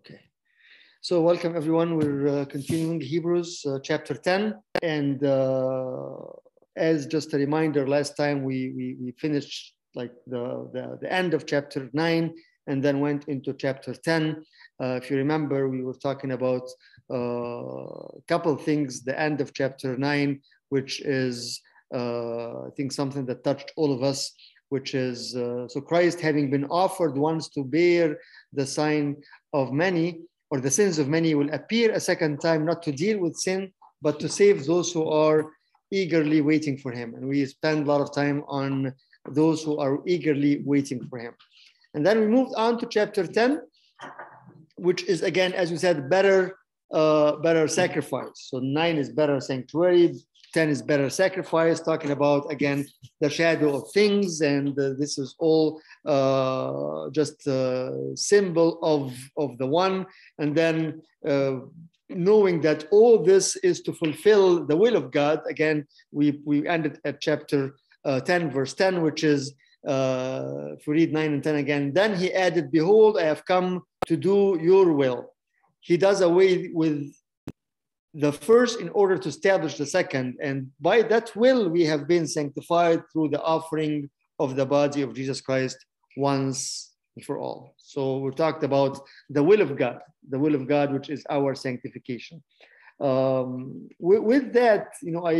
Okay. So welcome everyone. We're uh, continuing Hebrews uh, chapter 10. And uh, as just a reminder, last time we, we, we finished like the, the, the end of chapter 9 and then went into chapter 10. Uh, if you remember, we were talking about uh, a couple things, the end of chapter 9, which is, uh, I think, something that touched all of us which is uh, so Christ having been offered once to bear the sign of many or the sins of many will appear a second time, not to deal with sin, but to save those who are eagerly waiting for him. And we spend a lot of time on those who are eagerly waiting for him. And then we moved on to chapter 10, which is again, as we said, better, uh, better sacrifice. So nine is better sanctuary, 10 is better sacrifice, talking about again the shadow of things. And uh, this is all uh, just a symbol of, of the one. And then uh, knowing that all this is to fulfill the will of God. Again, we, we ended at chapter uh, 10, verse 10, which is uh, if we read 9 and 10 again, then he added, Behold, I have come to do your will. He does away with the first in order to establish the second. And by that will, we have been sanctified through the offering of the body of Jesus Christ once and for all. So we talked about the will of God, the will of God, which is our sanctification. Um, with, with, that, you know, I,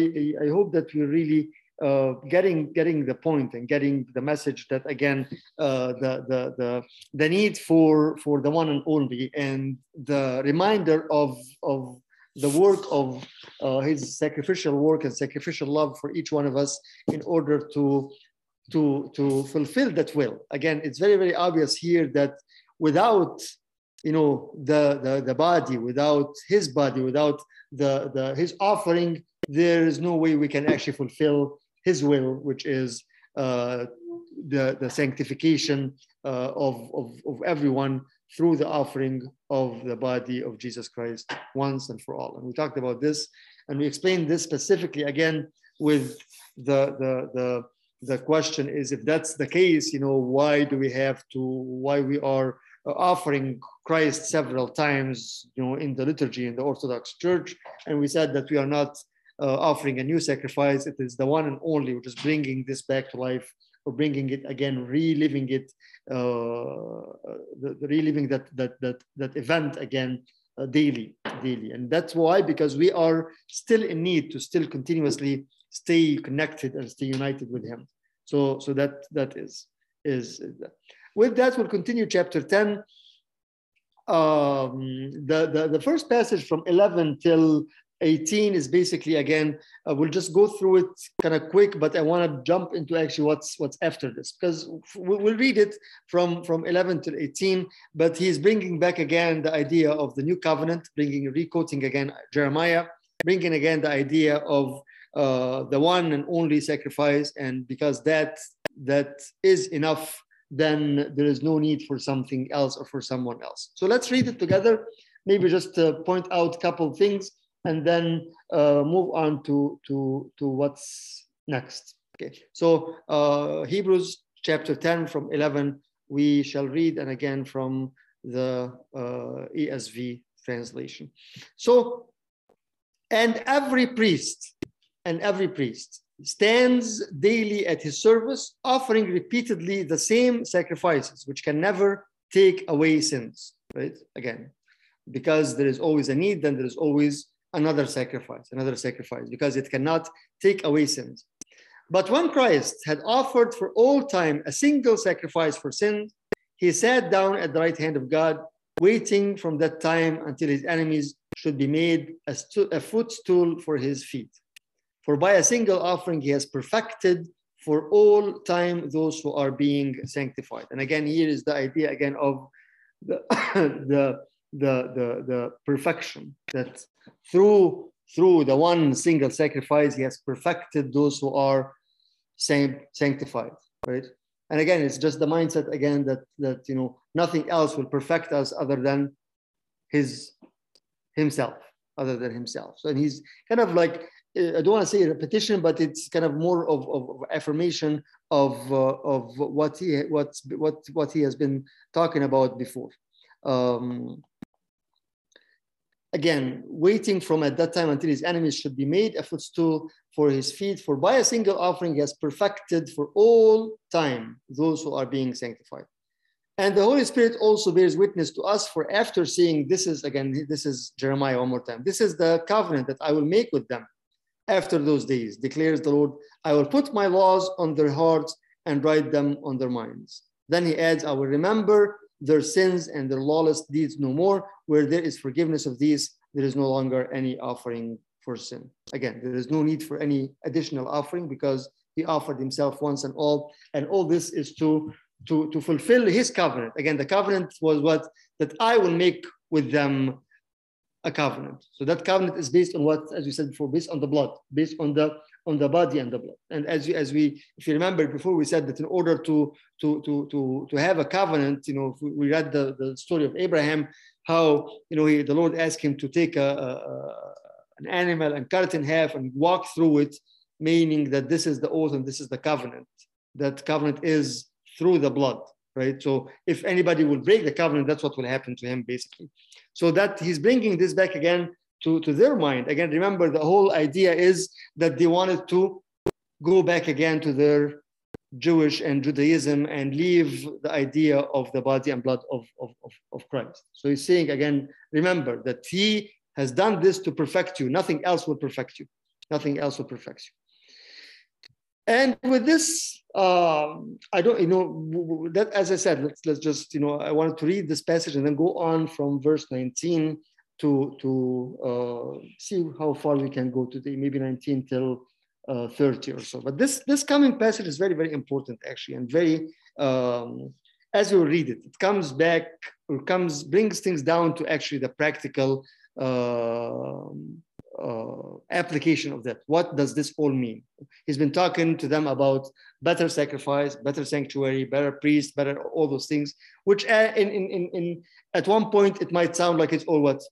I hope that we're really uh, getting getting the point and getting the message that again uh, the, the the the need for for the one and only and the reminder of of the work of uh, his sacrificial work and sacrificial love for each one of us in order to to to fulfill that will. Again it's very very obvious here that without you know the the, the body without his body without the, the his offering there is no way we can actually fulfill his will which is uh, the the sanctification uh, of, of of everyone through the offering of the body of Jesus Christ once and for all. And we talked about this and we explained this specifically again with the, the, the, the question is if that's the case, you know, why do we have to, why we are offering Christ several times, you know, in the liturgy in the Orthodox Church. And we said that we are not uh, offering a new sacrifice. It is the one and only, which is bringing this back to life or bringing it again, reliving it, uh, reliving that that that that event again uh, daily, daily, and that's why because we are still in need to still continuously stay connected and stay united with Him. So so that that is is, with that we'll continue chapter ten. Um, the, the the first passage from 11 till 18 is basically again uh, we'll just go through it kind of quick but i want to jump into actually what's what's after this because we'll read it from from 11 to 18 but he's bringing back again the idea of the new covenant bringing requoting again jeremiah bringing again the idea of uh, the one and only sacrifice and because that that is enough then there is no need for something else or for someone else. So let's read it together. Maybe just uh, point out a couple things and then uh, move on to, to, to what's next. Okay, so uh, Hebrews chapter 10 from 11, we shall read, and again from the uh, ESV translation. So, and every priest, and every priest stands daily at his service, offering repeatedly the same sacrifices, which can never take away sins, right? Again, because there is always a need, then there is always another sacrifice, another sacrifice, because it cannot take away sins. But when Christ had offered for all time a single sacrifice for sins, he sat down at the right hand of God, waiting from that time until his enemies should be made a, a footstool for his feet. For by a single offering he has perfected for all time those who are being sanctified. And again, here is the idea again of the, the the, the, the perfection that through through the one single sacrifice he has perfected those who are same sanctified right? And again it's just the mindset again that that you know nothing else will perfect us other than his himself other than himself. So and he's kind of like i don't want to say repetition but it's kind of more of, of affirmation of uh, of what he what what what he has been talking about before. Um, again, waiting from at that time until his enemies should be made a footstool for his feet. For by a single offering he has perfected for all time those who are being sanctified. And the Holy Spirit also bears witness to us, for after seeing this is again, this is Jeremiah one more time. This is the covenant that I will make with them after those days, declares the Lord. I will put my laws on their hearts and write them on their minds. Then he adds, I will remember their sins and their lawless deeds no more. Where there is forgiveness of these, there is no longer any offering for sin. Again, there is no need for any additional offering because he offered himself once and all. And all this is to, to, to fulfill his covenant. Again, the covenant was what? That I will make with them a covenant. So that covenant is based on what, as we said before, based on the blood, based on the on the body and the blood. And as you, as we, if you remember before, we said that in order to to to to to have a covenant, you know, we read the, the story of Abraham, how you know he, the Lord asked him to take a, a, an animal and cut it in half and walk through it, meaning that this is the oath and this is the covenant. That covenant is through the blood, right? So if anybody will break the covenant, that's what will happen to him, basically. So that he's bringing this back again to, to their mind. Again, remember the whole idea is that they wanted to go back again to their Jewish and Judaism and leave the idea of the body and blood of, of, of, of Christ. So he's saying again, remember that he has done this to perfect you. Nothing else will perfect you. Nothing else will perfect you. And with this, um, I don't, you know, that as I said, let's let's just, you know, I wanted to read this passage and then go on from verse 19 to to uh, see how far we can go today, maybe 19 till uh, 30 or so. But this this coming passage is very very important actually, and very um, as you read it, it comes back or comes brings things down to actually the practical uh, uh, application of that. What does this all mean? He's been talking to them about better sacrifice, better sanctuary, better priest, better all those things, which uh, in, in, in, in, at one point it might sound like it's all what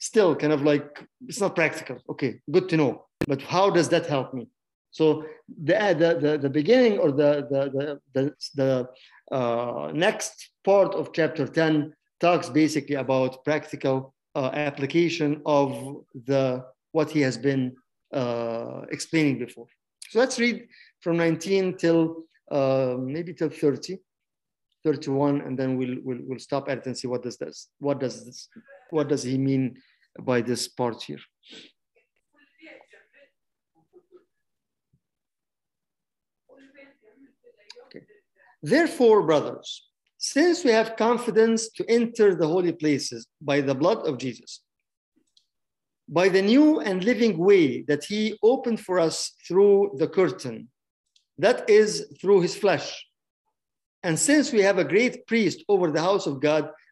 still kind of like it's not practical. Okay, good to know. But how does that help me? So the the the, the beginning or the the the the, the uh, next part of chapter 10 talks basically about practical uh, application of the what he has been uh, explaining before. So let's read from 19 till uh, maybe till 30, 31, and then we'll, we'll, we'll stop at it and see what does this, what does this, what does he mean by this part here. Okay. Therefore, brothers, since we have confidence to enter the holy places by the blood of Jesus, by the new and living way that he opened for us through the curtain, that is through his flesh. And since we have a great priest over the house of God,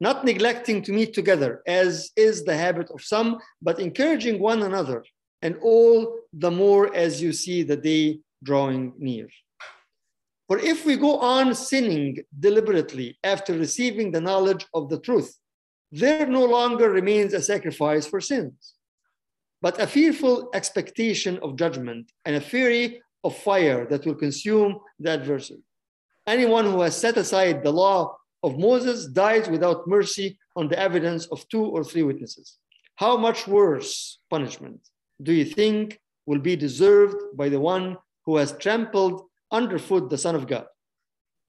not neglecting to meet together, as is the habit of some, but encouraging one another, and all the more as you see the day drawing near. For if we go on sinning deliberately after receiving the knowledge of the truth, there no longer remains a sacrifice for sins, but a fearful expectation of judgment and a fury of fire that will consume the adversary. Anyone who has set aside the law of Moses dies without mercy on the evidence of two or three witnesses. How much worse punishment do you think will be deserved by the one who has trampled underfoot the Son of God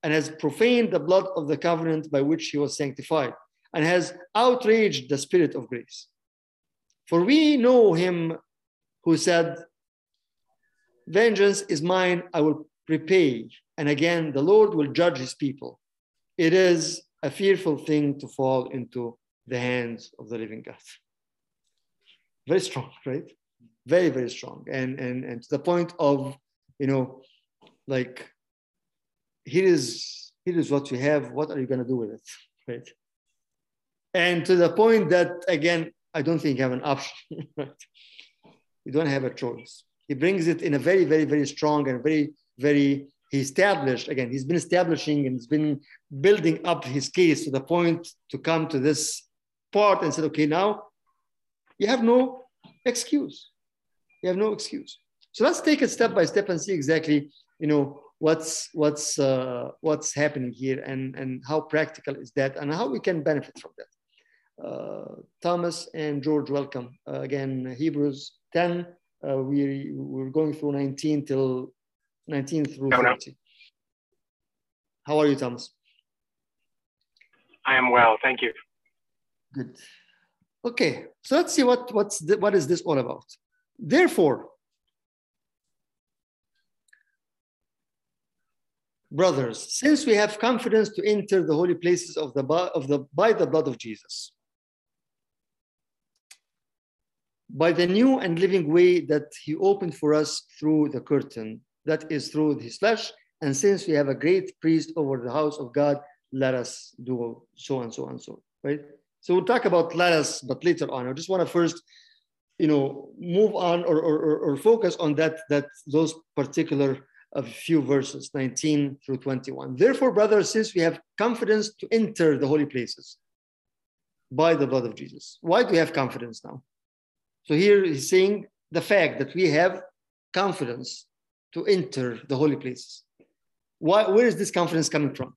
and has profaned the blood of the covenant by which he was sanctified and has outraged the Spirit of grace? For we know him who said, Vengeance is mine, I will repay. And again, the Lord will judge his people it is a fearful thing to fall into the hands of the living God. Very strong, right? Very, very strong. And, and, and to the point of, you know, like, here is, here is what you have. What are you going to do with it? Right? And to the point that, again, I don't think you have an option, right? You don't have a choice. He brings it in a very, very, very strong and very, very, he established, again, he's been establishing and he's been building up his case to the point to come to this part and said, okay, now you have no excuse. You have no excuse. So let's take it step by step and see exactly, you know, what's what's uh, what's happening here and and how practical is that and how we can benefit from that. Uh, Thomas and George, welcome uh, again. Hebrews 10. Uh, we we're going through 19 till 19 through 30. How are you, Thomas? I am well, thank you. Good. Okay, so let's see what what's the, what is this all about. Therefore, brothers, since we have confidence to enter the holy places of the, of the by the blood of Jesus, by the new and living way that he opened for us through the curtain, that is through his flesh, and since we have a great priest over the house of God, let us do so and so and so, right? So we'll talk about let us, but later on. I just want to first, you know, move on or, or, or focus on that, that those particular a few verses 19 through 21 therefore brothers since we have confidence to enter the holy places by the blood of jesus why do we have confidence now so here he's saying the fact that we have confidence to enter the holy places why where is this confidence coming from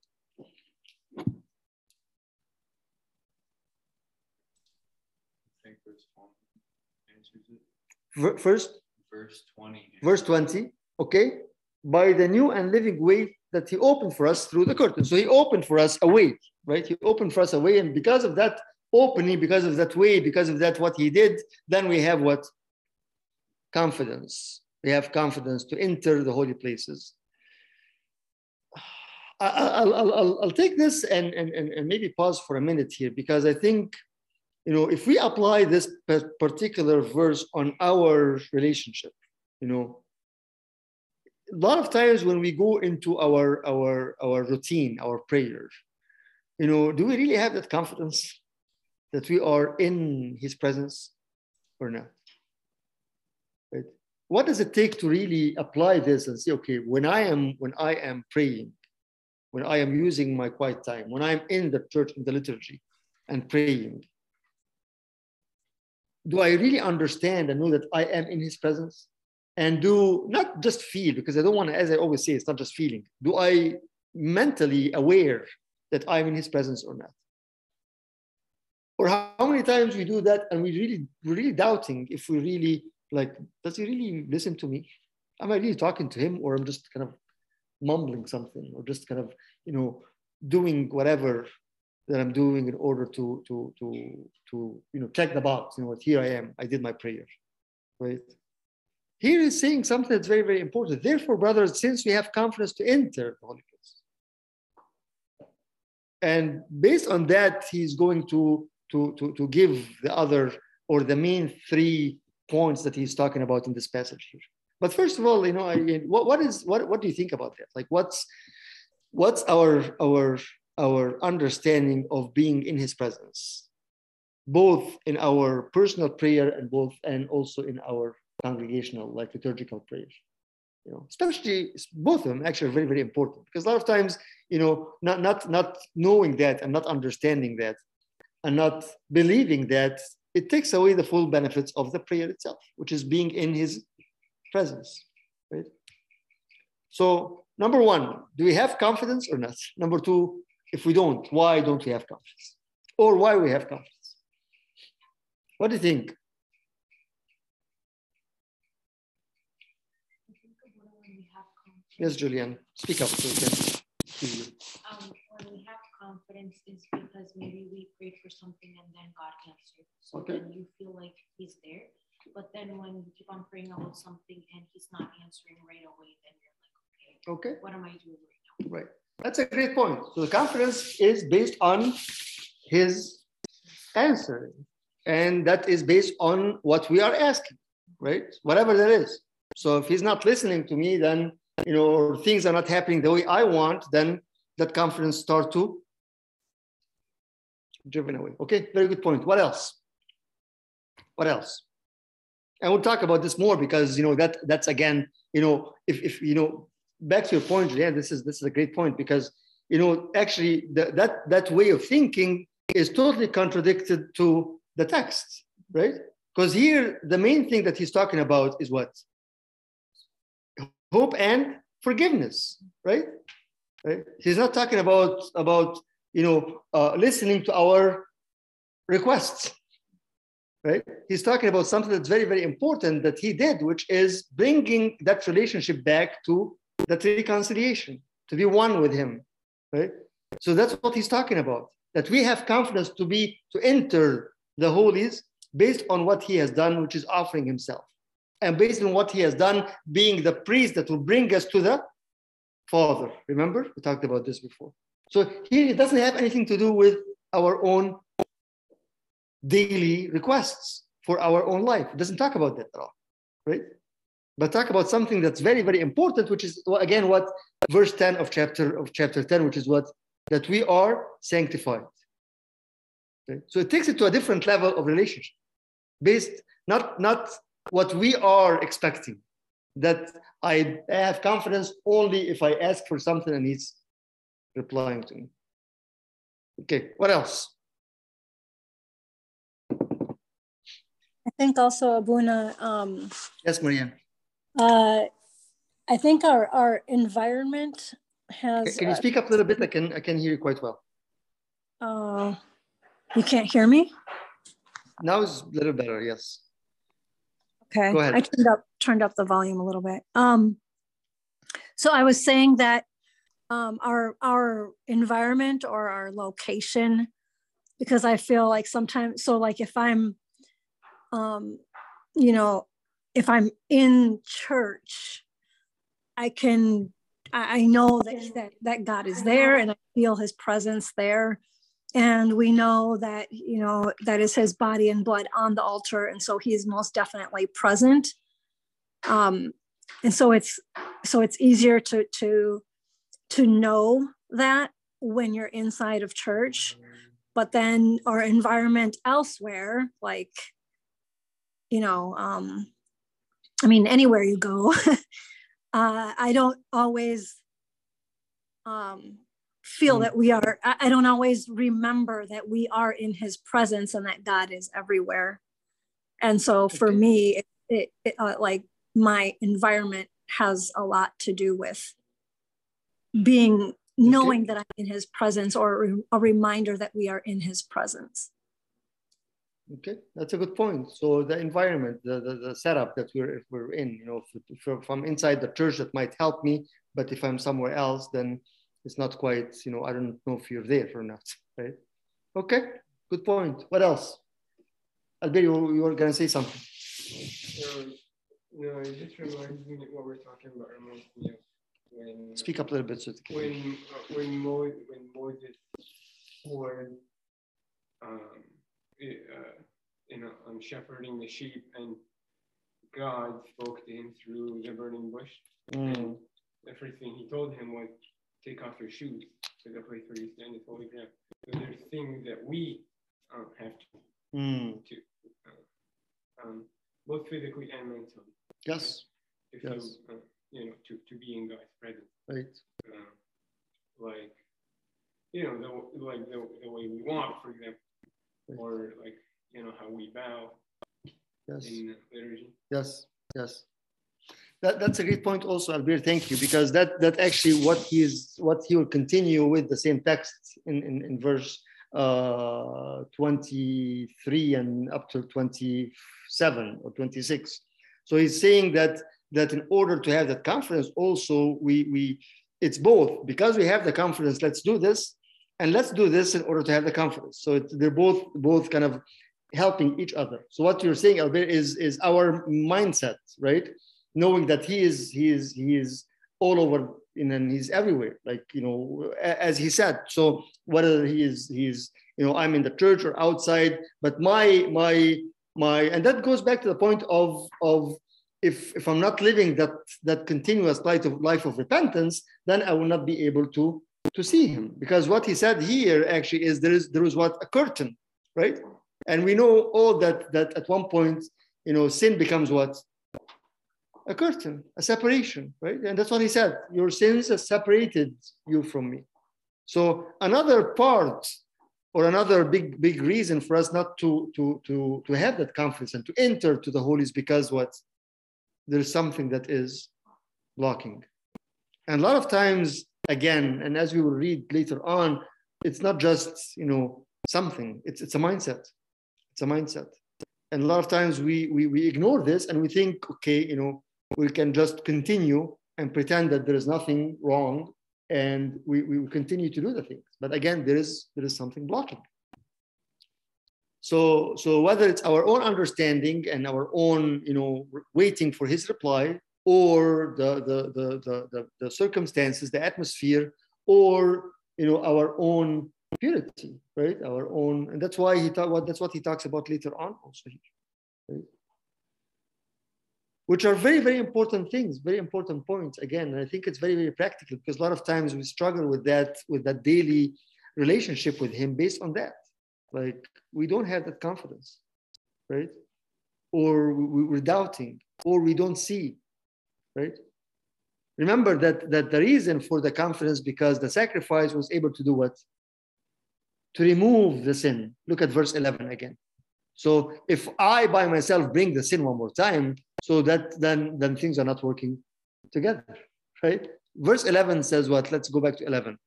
First, verse 20. Verse 20, okay by the new and living way that he opened for us through the curtain. So he opened for us a way, right? He opened for us a way. And because of that opening, because of that way, because of that, what he did, then we have what? Confidence. We have confidence to enter the holy places. I'll, I'll, I'll, I'll take this and, and, and maybe pause for a minute here because I think, you know, if we apply this particular verse on our relationship, you know, a lot of times when we go into our our our routine our prayer you know do we really have that confidence that we are in his presence or not what does it take to really apply this and say okay when i am when i am praying when i am using my quiet time when i'm in the church in the liturgy and praying do i really understand and know that i am in his presence? And do not just feel because i don't want to as i always say it's not just feeling. Do i mentally aware that i'm in his presence or not? Or how, many times we do that and we really really doubting if we really like does he really listen to me am i really talking to him or i'm just kind of mumbling something or just kind of you know doing whatever that i'm doing in order to to to to you know check the box you know what here i am i did my prayer right here he's saying something that's very, very important. Therefore, brothers, since we have confidence to enter the Holy Place. And based on that, he's going to, to, to, to give the other or the main three points that he's talking about in this passage here. But first of all, you know, I, what, what is what, what do you think about that? Like what's what's our our our understanding of being in his presence, both in our personal prayer and both and also in our congregational, like liturgical prayer. You know, especially both of them actually are very, very important because a lot of times, you know, not not not knowing that and not understanding that and not believing that it takes away the full benefits of the prayer itself, which is being in his presence. Right? So number one, do we have confidence or not? Number two, if we don't, why don't we have confidence? Or why we have confidence? What do you think? Yes, Julian, speak up so we can hear you. Um, confidence is because maybe we prayed for something and then God answered. So okay. then you feel like He's there. But then when you keep on praying about something and He's not answering right away, then you're like, okay, okay. what am I doing right now? Right. That's a great point. So the confidence is based on His answering, and that is based on what we are asking, right? Whatever that is. So if He's not listening to me, then you know, things are not happening the way I want, then that confidence start to driven away. Okay, very good point. What else? What else? And we'll talk about this more because you know that that's again, you know, if, if you know, back to your point, yeah, this is this is a great point because you know actually the, that that way of thinking is totally contradicted to the text, right? Because here the main thing that he's talking about is what hope and forgiveness, right? Right? He's not talking about about you know uh, listening to our requests right? He's talking about something that's very, very important that he did, which is bringing that relationship back to that reconciliation, to be one with him, right? So that's what he's talking about. That we have confidence to be to enter the holies based on what he has done, which is offering himself, and based on what he has done, being the priest that will bring us to the Father. Remember, we talked about this before. So here it doesn't have anything to do with our own daily requests for our own life. It doesn't talk about that at all, right? But talk about something that's very, very important, which is again what verse 10 of chapter of chapter 10, which is what that we are sanctified. Okay? So it takes it to a different level of relationship, based not not what we are expecting. That I have confidence only if I ask for something and he's replying to me. Okay, what else? I think also Abuna. Um, yes, Maria. Uh, I think our our environment has. Can you speak up a little bit? I can I can hear you quite well. Uh, you can't hear me. Now it's a little better. Yes. Okay. Go ahead. I turned up turned up the volume a little bit. Um, so I was saying that um, our our environment or our location, because I feel like sometimes so like if I'm um, you know, if I'm in church, I can, I know that, that, that God is there and I feel his presence there. And we know that, you know, that is his body and blood on the altar. And so he is most definitely present. Um, and so it's, so it's easier to, to, to know that when you're inside of church, but then our environment elsewhere, like you know, um, I mean, anywhere you go, uh, I don't always um, feel mm. that we are, I don't always remember that we are in his presence and that God is everywhere. And so for okay. me, it, it, it uh, like my environment has a lot to do with being knowing okay. that I'm in his presence or a reminder that we are in his presence. Okay, that's a good point. So the environment, the, the, the setup that we're if we're in, you know, if, if, I'm inside the church, that might help me. But if I'm somewhere else, then it's not quite, you know, I don't know if you're there or not, right? Okay, good point. What else? Alberio, you, you were gonna say something. Um, no, it just reminds me what we're talking about. Reminds me of when speak up a little bit so when uh, when, Mo, when Moses was um, uh, you know, I'm shepherding the sheep, and God spoke to him through the burning bush. Mm. The first thing he told him was, "Take off your shoes to the place where you stand is holy ground." So there's things that we um, have to mm. to uh, um, both physically and mentally. Yes. Yes. you uh, you know to to be in God's presence. Right. Uh, like you know the like the, the way we walk, for example or like you know how we bow yes. in liturgy. Yes, yes. That, that's a great point also, Albert. Thank you, because that that actually what he is what he will continue with the same text in, in, in verse uh, 23 and up to 27 or 26. So he's saying that that in order to have that confidence, also we we it's both because we have the confidence. Let's do this, and let's do this in order to have the confidence. So it, they're both both kind of helping each other. So what you're saying, Albert, is is our mindset, right? Knowing that he is he is he is all over and he's everywhere, like you know, as he said. So whether he is he's you know I'm in the church or outside, but my my my and that goes back to the point of of if if I'm not living that that continuous life of life of repentance, then I will not be able to to see him because what he said here actually is there is there was what a curtain right and we know all that that at one point you know, sin becomes what? A curtain, a separation, right? And that's what he said. Your sins have separated you from me. So another part or another big, big reason for us not to, to, to, to have that confidence and to enter to the holy is because what? There's something that is blocking. And a lot of times, again, and as we will read later on, it's not just, you know, something, it's, it's a mindset. It's a mindset. And a lot of times we, we, we ignore this and we think, okay, you know, we can just continue and pretend that there is nothing wrong and we, we continue to do the things. But again, there is there is something blocking. So so whether it's our own understanding and our own you know waiting for his reply, or the the the the, the, the circumstances, the atmosphere, or you know our own purity, right? Our own, and that's why he talk. That's what he talks about later on also here, right? which are very, very important things, very important points. Again, and I think it's very, very practical because a lot of times we struggle with that, with that daily relationship with him based on that. Like we don't have that confidence, right? Or we're doubting, or we don't see, right? Remember that, that the reason for the confidence because the sacrifice was able to do what? To remove the sin. Look at verse 11 again. So if I by myself bring the sin one more time, so that then then things are not working together, right? Verse 11 says what? Let's go back to 11.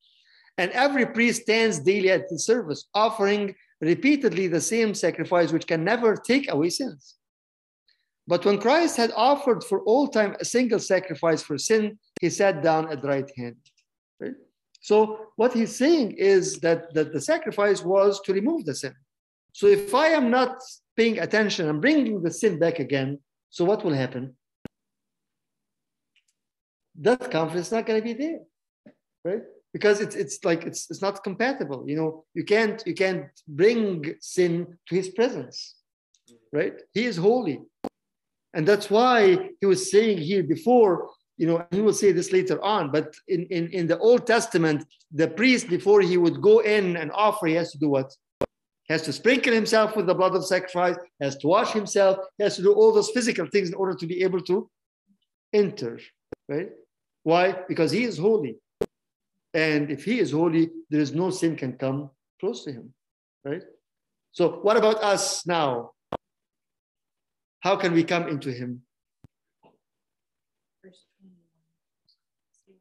And every priest stands daily at the service, offering repeatedly the same sacrifice, which can never take away sins. But when Christ had offered for all time a single sacrifice for sin, he sat down at the right hand. Right? So what he's saying is that, that the sacrifice was to remove the sin. So if I am not paying attention, I'm bringing the sin back again. So what will happen? That confidence is not going to be there, right? Because it's it's like it's it's not compatible. You know, you can't you can't bring sin to His presence, right? He is holy, and that's why He was saying here before. You know, he will say this later on, but in, in, in the Old Testament, the priest, before he would go in and offer, he has to do what? he has to sprinkle himself with the blood of sacrifice, he has to wash himself, he has to do all those physical things in order to be able to enter, right? Why? Because he is holy. And if he is holy, there is no sin can come close to him, right? So what about us now? How can we come into him?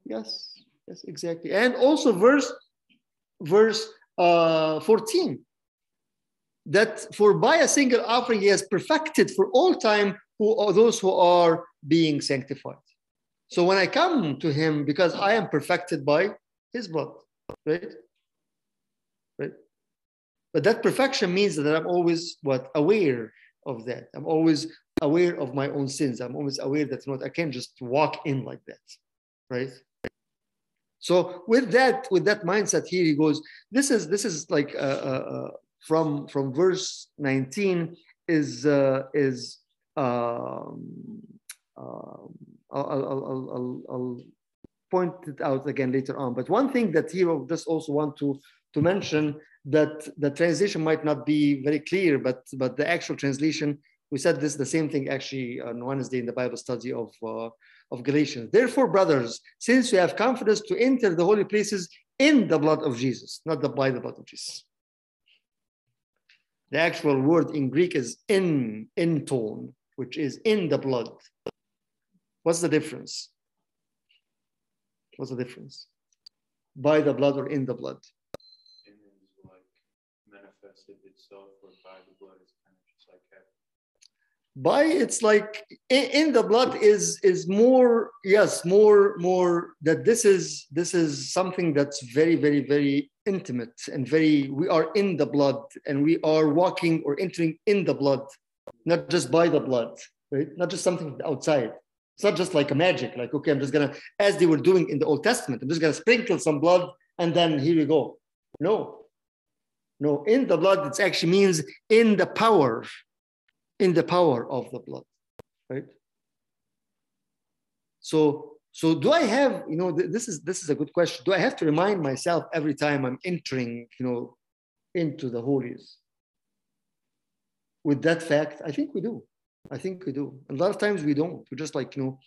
Yes, yes, exactly. And also verse verse uh, 14 that for by a single offering he has perfected for all time who are those who are being sanctified. So when I come to him, because I am perfected by his blood, right? Right. But that perfection means that I'm always what aware of that. I'm always aware of my own sins. I'm always aware that you know, I can't just walk in like that, right? So with that, with that mindset here, he goes. This is this is like a, a, from from verse 19 is uh, is um, uh, I'll, I'll, I'll, I'll, point it out again later on. But one thing that here I just also want to to mention that the translation might not be very clear, but but the actual translation we said this the same thing actually on Wednesday in the Bible study of uh, of Galatians. Therefore, brothers, since we have confidence to enter the holy places in the blood of Jesus, not the by the blood of Jesus. The actual word in Greek is in, in tone, which is in the blood. What's the difference? What's the difference? By the blood or in the blood? In is like manifested itself, or by the blood is kind of just like by it's like in, in, the blood is is more yes more more that this is this is something that's very very very intimate and very we are in the blood and we are walking or entering in the blood not just by the blood right not just something outside it's not just like a magic like okay i'm just gonna as they were doing in the old testament i'm just gonna sprinkle some blood and then here we go no no in the blood it actually means in the power in the power of the blood, right? So, so do I have, you know, this is this is a good question. Do I have to remind myself every time I'm entering, you know, into the holies? With that fact, I think we do. I think we do. A lot of times we don't. We just like, you know,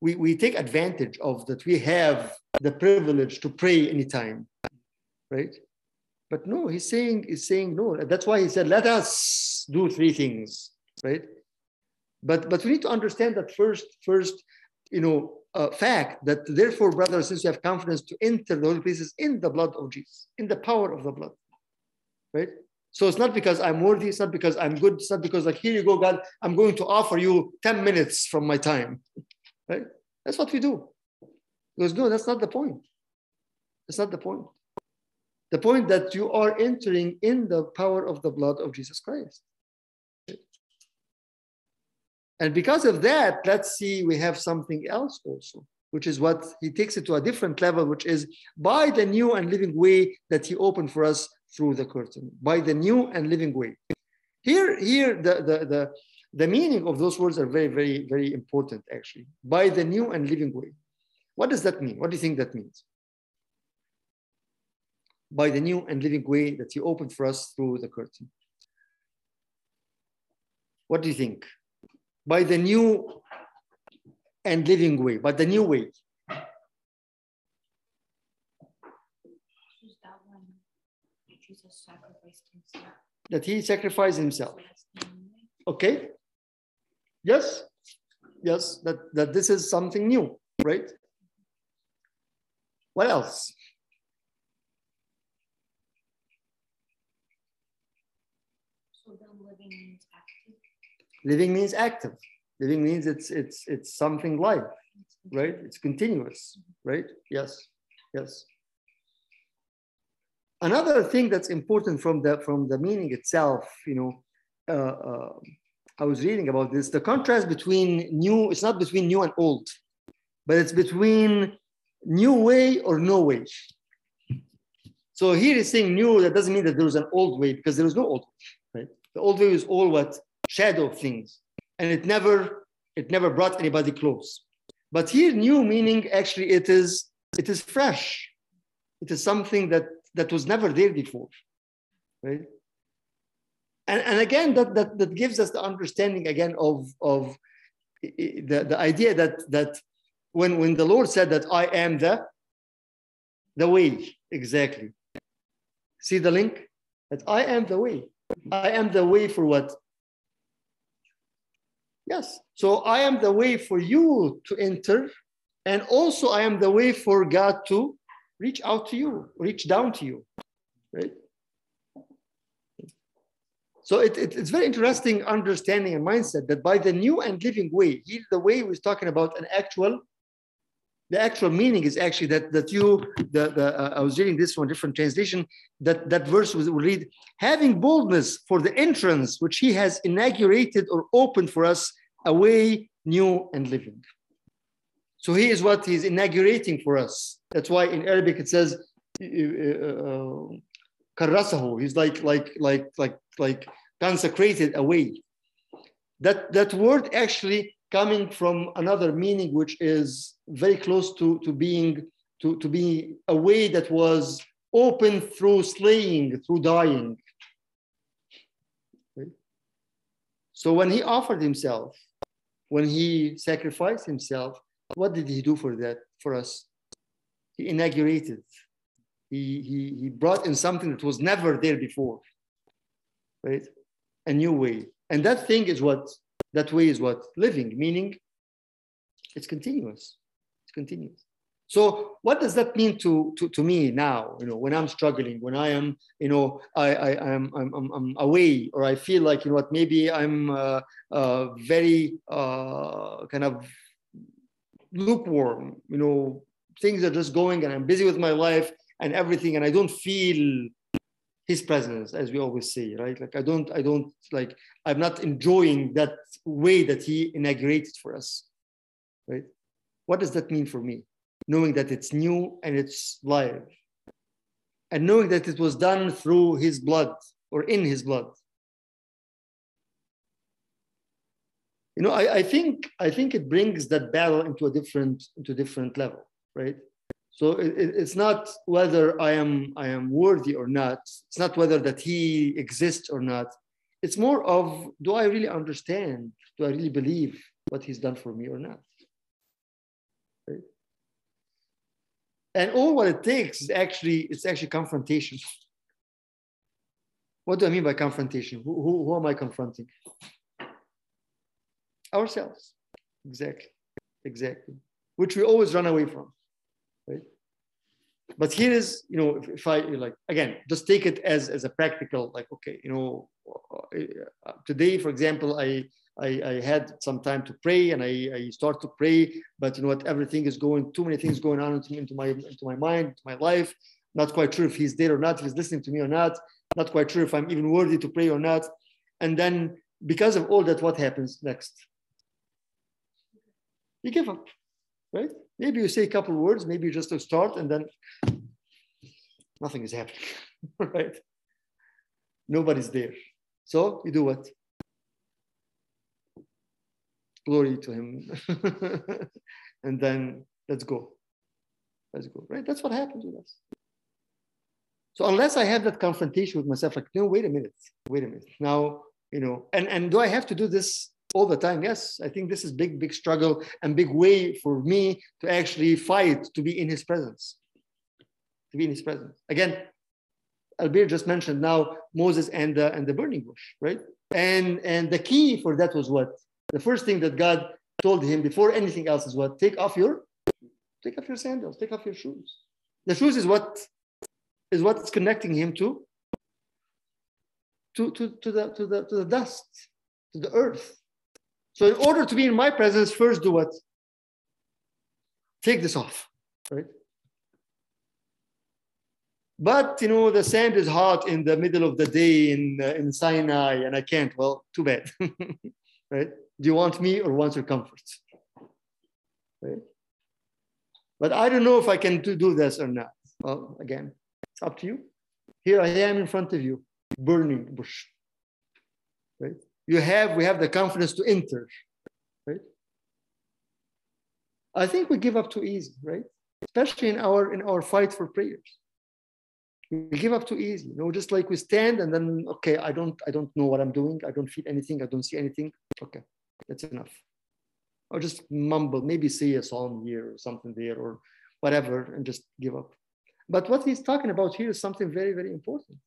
we, we take advantage of that we have the privilege to pray anytime, right? But no, he's saying, he's saying no. That's why he said, let us do three things, right? But but we need to understand that first, first, you know, uh, fact that therefore, brothers, since you have confidence to enter the holy places in the blood of Jesus, in the power of the blood, right? So it's not because I'm worthy, it's not because I'm good, it's not because like, here you go, God, I'm going to offer you 10 minutes from my time. Right? That's what we do. Because no, that's not the point. That's not the point. The point that you are entering in the power of the blood of Jesus Christ. And because of that, let's see, we have something else also, which is what he takes it to a different level, which is by the new and living way that he opened for us through the curtain by the new and living way. Here, here the, the, the, the meaning of those words are very, very, very important actually. By the new and living way. What does that mean? What do you think that means? By the new and living way that he opened for us through the curtain. What do you think? By the new and living way, by the new way. Jesus sacrificed himself. That he sacrificed himself. Okay. Yes. Yes. That, that this is something new, right? What else? So living means active. Living means active. Living means it's it's it's something live, right? It's continuous, right? Yes. Yes. Another thing that's important from the from the meaning itself, you know, uh, uh, I was reading about this. The contrast between new, it's not between new and old, but it's between new way or no way. So here is saying new. That doesn't mean that there was an old way because there is no old right? The old way is all what shadow things, and it never it never brought anybody close. But here, new meaning actually it is it is fresh. It is something that that was never there before, right? And, and again, that, that, that gives us the understanding again of, of the, the idea that, that when, when the Lord said that I am the, the way, exactly. See the link? That I am the way. I am the way for what? Yes. So I am the way for you to enter, and also I am the way for God to reach out to you, reach down to you, right? So it, it, it's very interesting understanding and mindset that by the new and living way, the way was talking about an actual, the actual meaning is actually that that you, the, the uh, I was reading this from a different translation, that that verse will read, having boldness for the entrance which he has inaugurated or opened for us a way new and living. So he is what he's inaugurating for us. That's why in Arabic it says karasahu. Uh, he's like like like like like consecrated away. That that word actually coming from another meaning which is very close to to being to to be a way that was open through slaying through dying. So when he offered himself, when he sacrificed himself, what did he do for that for us? He inaugurated. He, he, he brought in something that was never there before, right? A new way. And that thing is what, that way is what? Living, meaning it's continuous. It's continuous. So what does that mean to, to, to me now, you know, when I'm struggling, when I am, you know, I, I, I'm, I'm, I'm away or I feel like, you know what, maybe I'm uh, uh, very uh, kind of lukewarm you know things are just going and i'm busy with my life and everything and i don't feel his presence as we always say right? Like i don't i don't like i'm not enjoying that way that he inaugurated for us right? What does that mean for me? Knowing that it's new and it's live. And knowing that it was done through his blood or in his blood you know I, I think i think it brings that battle into a different into a different level right so it, it's not whether i am i am worthy or not it's not whether that he exists or not it's more of do I really understand? Do I really believe what he's done for me or not? Right? And all what it takes is actually it's actually confrontation. What do I mean by confrontation? Who, who, who am I confronting? Ourselves. Exactly. Exactly. Which we always run away from. Right? But here is, you know, if, if I like again, just take it as as a practical, like, okay, you know, uh, today, for example, I I, I, had some time to pray and I, I start to pray, but you know what, everything is going, too many things going on into, into my into my mind, into my life. Not quite sure if he's there or not, if he's listening to me or not not quite sure if I'm even worthy to pray or not. And then because of all that, what happens next? You give up, right? Maybe you say a couple words, maybe just to start, and then nothing is happening, right? Nobody's there. So you do what? Glory to him. and then let's go. Let's go, right? That's what happens with us. So unless I have that confrontation with myself, like, no, wait a minute, wait a minute. Now, you know, and, and do I have to do this all the time? Yes, I think this is big, big struggle and big way for me to actually fight to be in his presence. To be in his presence. Again, Albert just mentioned now Moses and the, and the burning bush, right? And, and the key for that was what? The first thing that God told him before anything else is what? Take off your, take off your sandals, take off your shoes. The shoes is what is what's connecting him to, to, to, to, the, to, the, to the dust, to the earth. So in order to be in my presence, first do what? Take this off, right? But you know the sand is hot in the middle of the day in uh, in Sinai, and I can't. Well, too bad, right? Do you want me or want your comfort? Right? But I don't know if I can do this or not. Well, again, it's up to you. Here I am in front of you, burning bush. Right? You have, we have the confidence to enter. Right? I think we give up too easy, right? Especially in our in our fight for prayers. We give up too easy. You know, just like we stand and then okay, I don't I don't know what I'm doing. I don't feel anything. I don't see anything. Okay, that's enough. Or just mumble, maybe say a psalm here or something there or whatever, and just give up. But what he's talking about here is something very, very important.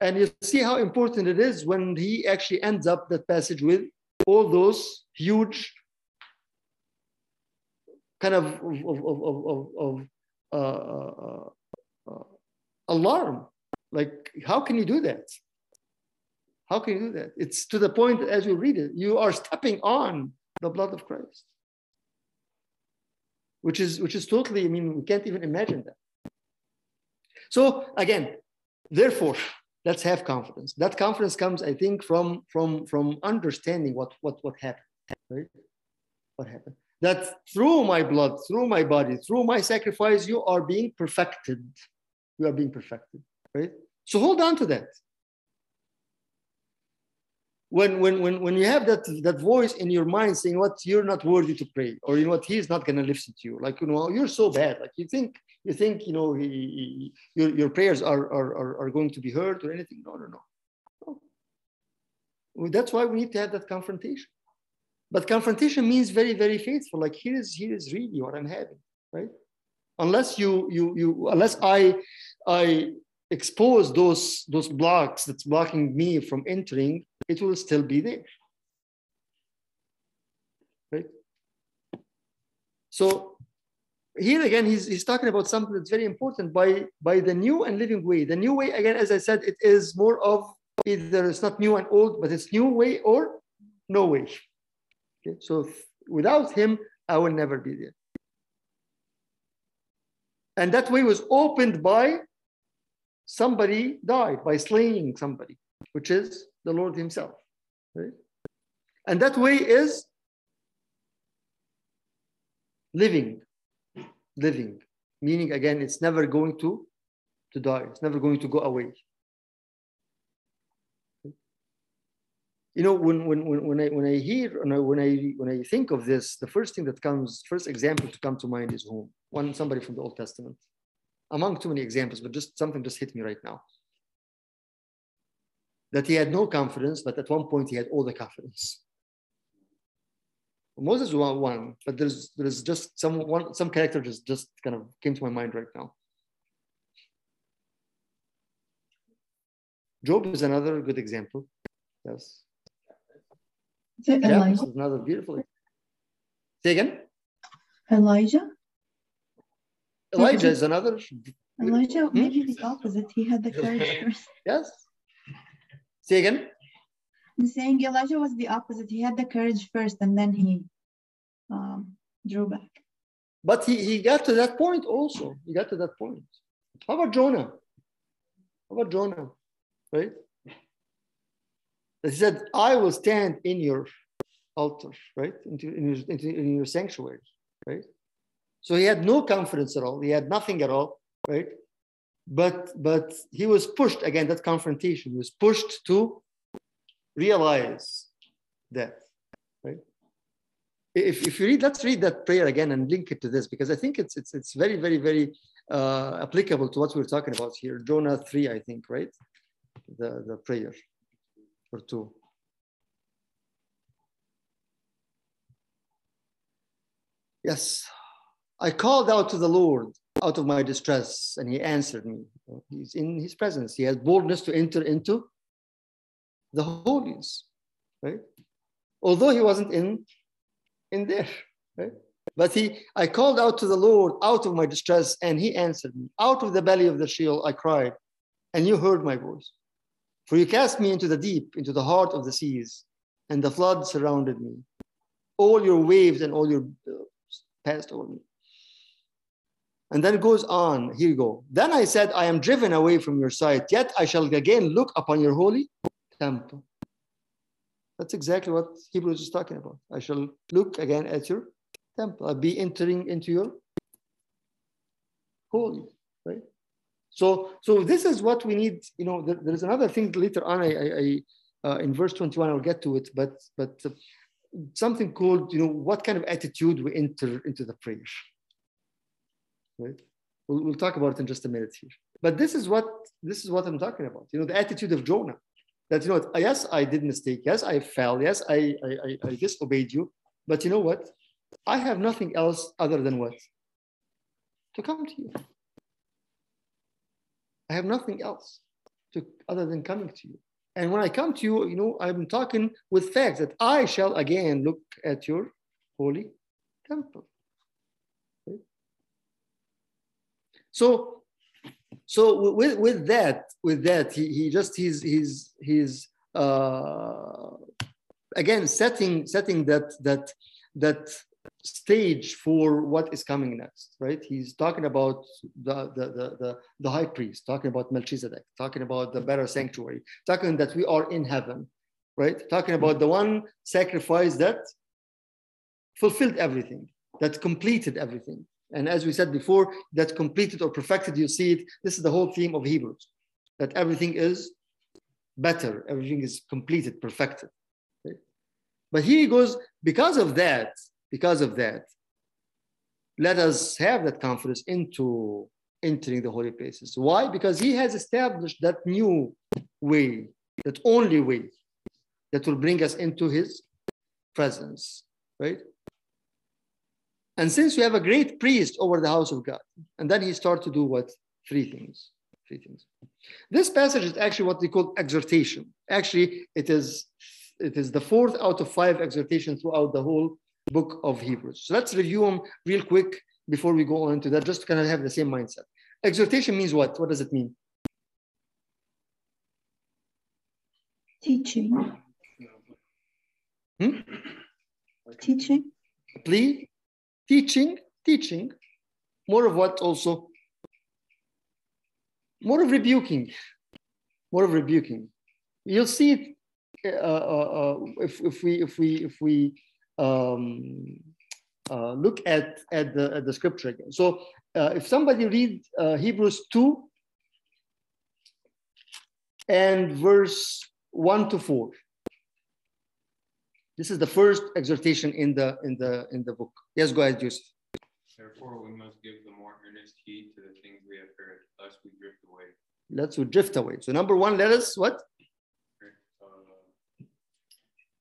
And you see how important it is when he actually ends up that passage with all those huge kind of, of, of, of, of uh, uh, uh, alarm. Like, how can you do that? How can you do that? It's to the point as you read it, you are stepping on the blood of Christ, which is which is totally. I mean, we can't even imagine that. So again, therefore, let's have confidence. That confidence comes, I think, from from from understanding what what what happened, right? What happened? That through my blood, through my body, through my sacrifice, you are being perfected. You are being perfected, right? So hold on to that when when when when you have that that voice in your mind saying what you're not worthy to pray or you know what he's not going to listen to you like you know oh, you're so bad like you think you think you know he, he, your, your prayers are, are are going to be heard or anything? No no no. No. That's why we need to have that confrontation. But confrontation means very very faithful. Like here is here is really what i'm having right? Unless you you you unless i i expose those those blocks that's blocking me from entering it will still be there. Right? So here again he's, he's talking about something that's very important by by the new and living way the new way again as i said it is more of either it's not new and old but it's new way or no way okay so without him i will never be there and that way was opened by somebody died by slaying somebody, which is the Lord Himself. Right? And that way is living, living, meaning again, it's never going to, to die, it's never going to go away. You know, when, when, when, when, I, when I hear, I, when I, when I think of this, the first thing that comes, first example to come to mind is home. One, somebody from the Old Testament among too many examples, but just something just hit me right now. that he had no confidence, but at one point he had all the confidence. Moses was one, but there's there's just some one some character just just kind of came to my mind right now. Job is another good example. Yes. Elijah? Yeah, another beautiful. Say again. Elijah. Elijah is another. Elijah, hmm? maybe the opposite. He had the courage. Yes. Say again. I'm saying Elijah was the opposite. He had the courage first, and then he um, drew back. But he, he got to that point also. He got to that point. How about Jonah? How about Jonah? Right? He said, I will stand in your altar, right? Into, in, your, into, in your sanctuary, right? So he had no confidence at all. He had nothing at all, right? But but he was pushed again, that confrontation. He was pushed to realize that, right? If, if you read, let's read that prayer again and link it to this because I think it's it's it's very, very, very uh, applicable to what we're talking about here. Jonah 3, I think, right? The, the prayer or two. Yes, I called out to the Lord out of my distress, and he answered me. He's in his presence. He has boldness to enter into the holies, right? Although he wasn't in, in there, right? But he, I called out to the Lord out of my distress, and he answered me. Out of the belly of the Sheol, I cried, and you heard my voice. For you cast me into the deep, into the heart of the seas, and the flood surrounded me. All your waves and all your uh, passed over me. And then it goes on. Here you go. Then I said, I am driven away from your sight, yet I shall again look upon your holy temple. That's exactly what Hebrews is talking about. I shall look again at your temple. I'll be entering into your holy, right? So, so this is what we need. You know, there, there's another thing later on. I, I, I uh, in verse 21, I'll get to it, but but uh, something called, you know, what kind of attitude we enter into the prayer. Right? We'll, we'll talk about it in just a minute here. But this is what this is what I'm talking about. You know, the attitude of Jonah. That you know, what, yes, I did mistake. Yes, I fell. Yes, I, I, I disobeyed you. But you know what? I have nothing else other than what? To come to you. I have nothing else to, other than coming to you. And when I come to you, you know, I'm talking with facts that I shall again look at your holy temple. Okay? So, so with, with that, with that, he, he just he's he's he's uh, again setting setting that that that stage for what is coming next, right? He's talking about the, the, the, the, the high priest, talking about Melchizedek, talking about the better sanctuary, talking that we are in heaven, right? Talking about the one sacrifice that fulfilled everything, that completed everything. And as we said before, that completed or perfected, you see it. This is the whole theme of Hebrews, that everything is better, everything is completed, perfected. Right? But he goes, because of that, because of that, let us have that confidence into entering the holy places. Why? Because he has established that new way, that only way that will bring us into his presence, right? And since we have a great priest over the house of God, and then he starts to do what? Three things. Three things. This passage is actually what they call exhortation. Actually, it is it is the fourth out of five exhortation throughout the whole book of Hebrews. So let's review them real quick before we go on into that, just to kind of have the same mindset. Exhortation means what? What does it mean? Teaching. Hmm? Teaching. Plea, teaching, teaching. More of what also? More of rebuking. More of rebuking. You'll see it uh, uh, uh, if, if we if we if we um, uh, look at, at, the, at the scripture again. So uh, if somebody read uh, Hebrews 2 and verse 1 to 4. This is the first exhortation in the in the in the book. Yes, go ahead, Joseph. Therefore, we must give the more earnest heed to the things we have heard, lest we drift away. Let's we drift away. So number one, let us what?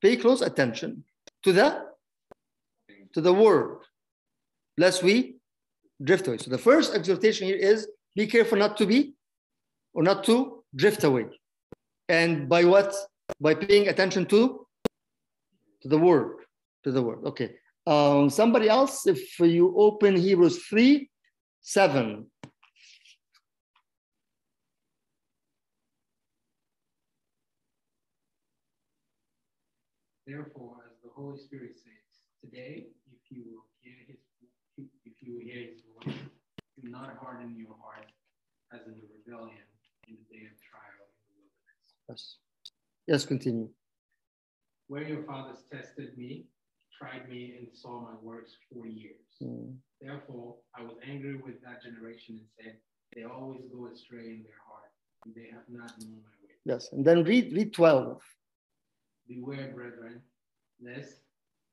pay close attention to the to the word, lest we drift away. So the first exhortation here is be careful not to be or not to drift away. And by what? By paying attention to, to the word, to the word. Okay. Um, somebody else, if you open Hebrews 3, 7. Therefore, as the Holy Spirit says, today, if you will hear his if you will hear his voice, do not harden your heart as in the rebellion in the day of trial in the wilderness. Yes. Yes, continue. Where your fathers tested me, tried me, and saw my works for years. Mm. Therefore, I was angry with that generation and said, They always go astray in their heart, and they have not known my way. Yes, and then read read 12. Beware, brethren, lest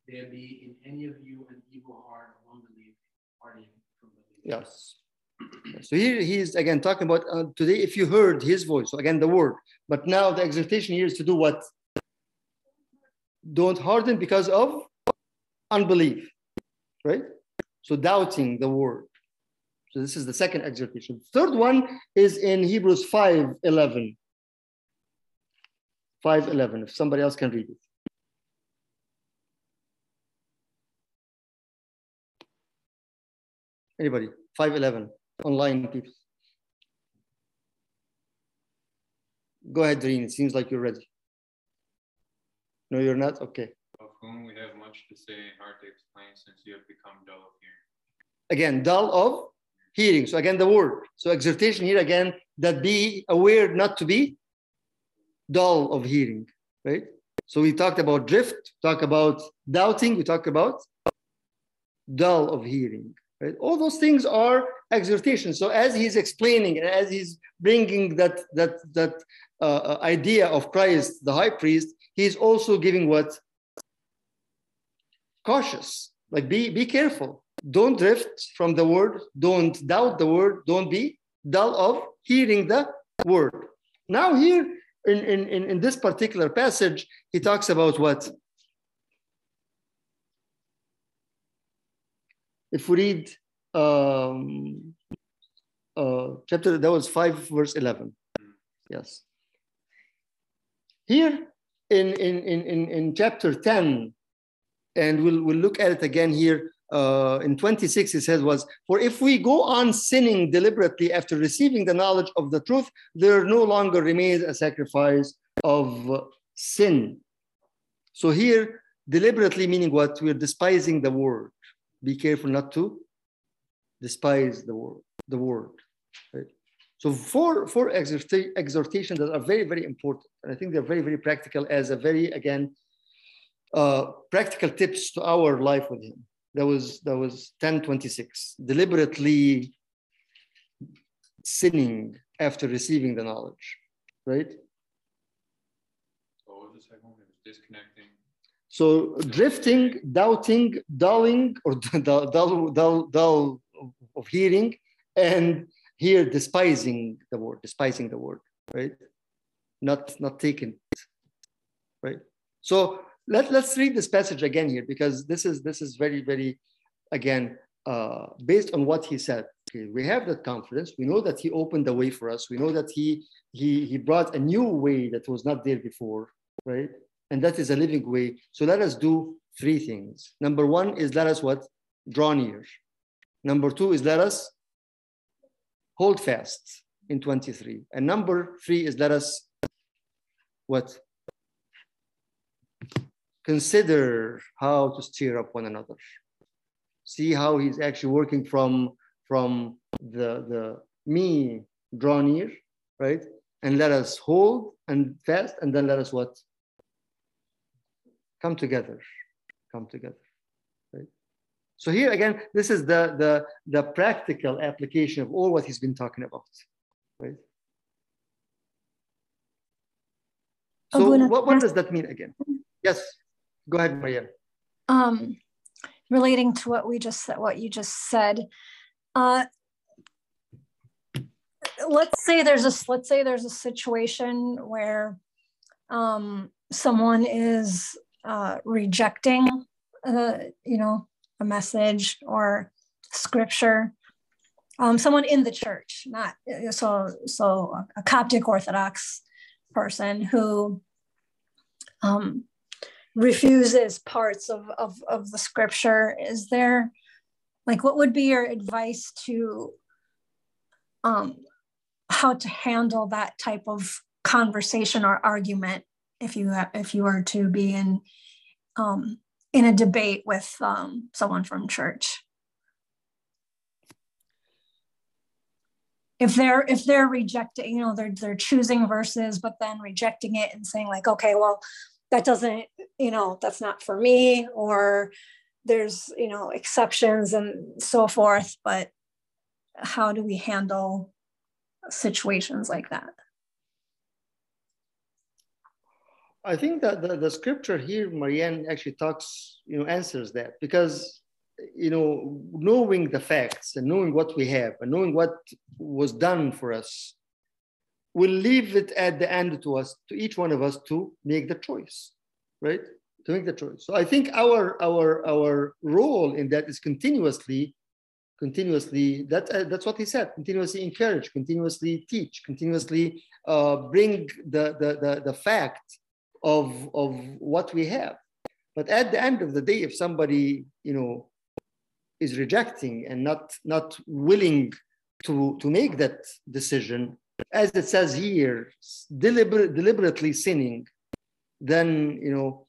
there be in any of you an evil heart of unbelief, parting from belief. Yes. So here he's again talking about uh, today, if you heard his voice, so again, the word. But now the exhortation here is to do what? Don't harden because of unbelief, right? So doubting the word. So this is the second exhortation. Third one is in Hebrews 5 11. 5 11, if somebody else can read it. Anybody? 511 online people. Go ahead, Doreen. It seems like you're ready. No, you're not? Okay. Of whom we have much to say, hard to explain, since you have become dull of hearing. Again, dull of hearing. So again, the word. So exhortation here again, that be aware not to be dull of hearing, right? So we talked about drift, talk about doubting, we talked about dull of hearing. Right? All those things are exhortation. So as he's explaining and as he's bringing that that that uh, uh, idea of Christ, the high priest, he's also giving what cautious. Like be be careful. Don't drift from the word. Don't doubt the word. Don't be dull of hearing the word. Now here in, in, in this particular passage, he talks about what? if we read um, uh, chapter, that was 5, verse 11. Yes. Here in, in, in, in chapter 10, and we'll, we'll look at it again here uh, in 26, it says was, for if we go on sinning deliberately after receiving the knowledge of the truth, there no longer remains a sacrifice of sin. So here, deliberately meaning what? We're despising the word be careful not to despise the word. The word. Right? So four four exhortations that are very very important, and I think they're very very practical as a very again uh, practical tips to our life with Him. That was that was ten twenty six. Deliberately sinning after receiving the knowledge, right? What was the second one? Disconnecting so drifting, doubting, dulling, or dull, dull, dull, dull of hearing, and here despising the word, despising the word, right? Not not taking it, right? So let, let's read this passage again here because this is this is very, very again uh, based on what he said. Okay, we have that confidence. We know that he opened the way for us. We know that he he he brought a new way that was not there before, right? and that is a living way. So let us do three things. Number one is let us what? Draw near. Number two is let us hold fast in 23. And number three is let us what? Consider how to stir up one another. See how he's actually working from, from the, the me draw near, right? And let us hold and fast, and then let us what? come together, come together. So here again, this is the, the, the practical application of all what he's been talking about. Right? So what, what does that mean again? Yes, go ahead, Maria. Um, relating to what we just said, what you just said, uh, let's say there's a let's say there's a situation where um, someone is uh, rejecting, uh, you know, a message or scripture. Um, someone in the church, not so so a Coptic Orthodox person who um, refuses parts of, of of the scripture. Is there like what would be your advice to um, how to handle that type of conversation or argument if you if you were to be in um, in a debate with um, someone from church. If they're if they're rejecting you know they're they're choosing verses but then rejecting it and saying like okay well that doesn't you know that's not for me or there's you know exceptions and so forth but how do we handle situations like that i think that the, the scripture here marianne actually talks you know answers that because you know knowing the facts and knowing what we have and knowing what was done for us will leave it at the end to us to each one of us to make the choice right to make the choice. So I think our our our role in that is continuously, continuously. That uh, that's what he said. Continuously encourage, continuously teach, continuously uh, bring the, the the the fact of of what we have. But at the end of the day, if somebody you know is rejecting and not not willing to to make that decision, as it says here, deliberate, deliberately sinning, then you know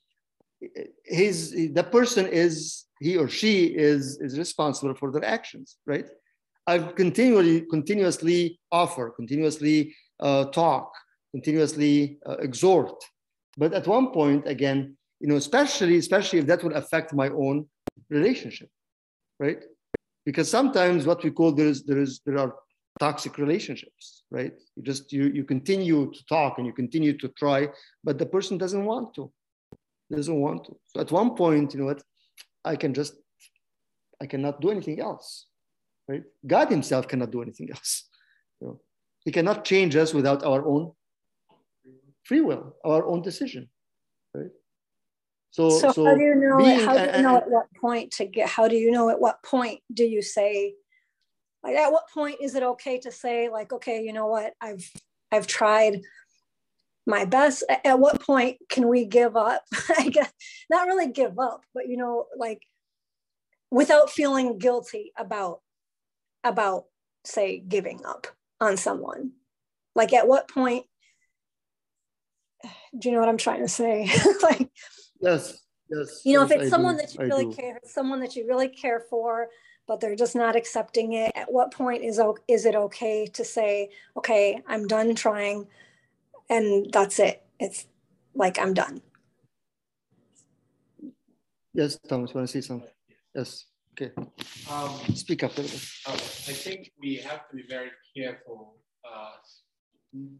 his the person is he or she is is responsible for their actions right i continually continuously offer continuously uh, talk continuously uh, exhort but at one point again you know especially especially if that will affect my own relationship right because sometimes what we call there is there is there are toxic relationships right you just you you continue to talk and you continue to try but the person doesn't want to doesn't want to. So at one point, you know what, I can just, I cannot do anything else, right? God Himself cannot do anything else. You know? He cannot change us without our own free will, our own decision, right? So, so, so how do you know? Being, how do you know at what point to get? How do you know at what point do you say? Like, at what point is it okay to say, like, okay, you know what, I've I've tried my best at what point can we give up i guess not really give up but you know like without feeling guilty about about say giving up on someone like at what point do you know what i'm trying to say like yes yes you know yes, if it's I someone do, that you I really do. care someone that you really care for but they're just not accepting it at what point is is it okay to say okay i'm done trying and that's it. It's like I'm done. Yes, Thomas, want to say something? Yes. Okay. Um, Speak up a little bit. Uh, I think we have to be very careful uh,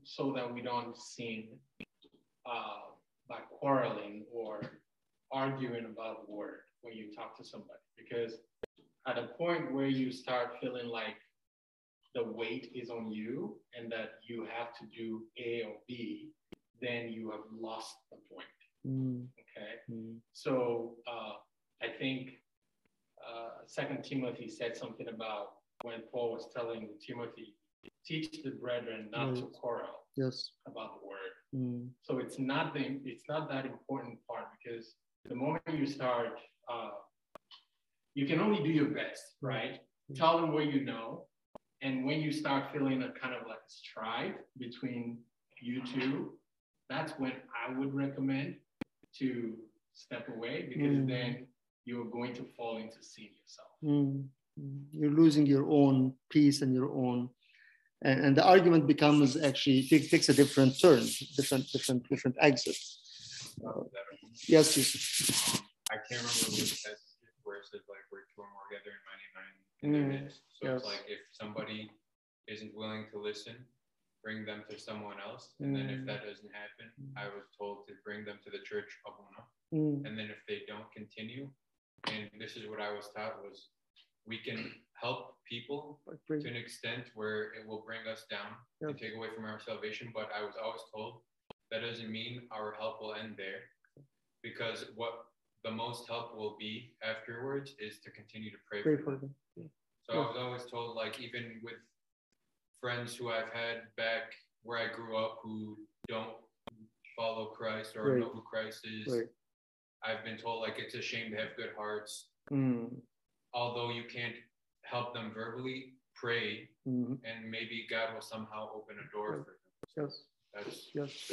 so that we don't sin uh, by quarreling or arguing about the word when you talk to somebody. Because at a point where you start feeling like the weight is on you and that you have to do A or B, then you have lost the point. Mm. Okay. Mm. So uh, I think uh, Second Timothy said something about when Paul was telling Timothy, teach the brethren not mm. to quarrel yes. about the word. Mm. So it's not the it's not that important part because the moment you start, uh, you can only do your best, right? Mm. Tell them what you know, and when you start feeling a kind of like strife between you two, that's when I would recommend to step away because mm. then you're going to fall into seeing yourself. Mm. You're losing your own peace and your own, and, and the argument becomes actually takes a different turn, different, different, different exit. Uh, yes, yes. I can't remember which where it says like we're two or more together in my name, Mm, so yes. it's like if somebody isn't willing to listen, bring them to someone else. And mm. then if mm. that doesn't happen. I was told to bring them to the church Abuna. Mm. And then if they don't continue, and this is what I was taught was we can help people to an extent where it will bring us down yep. and take away from our salvation. But I was always told that doesn't mean our help will end there. because what the most help will be afterwards is to continue to pray, pray for, them. them. Yeah. So I was always told, like, even with friends who I've had back where I grew up who don't follow Christ or Right. know who Christ is, Right. I've been told like it's a shame to have good hearts. Mm. Although you can't help them verbally, pray, Mhm. and maybe God will somehow open a door for them. Yes. That's Yes.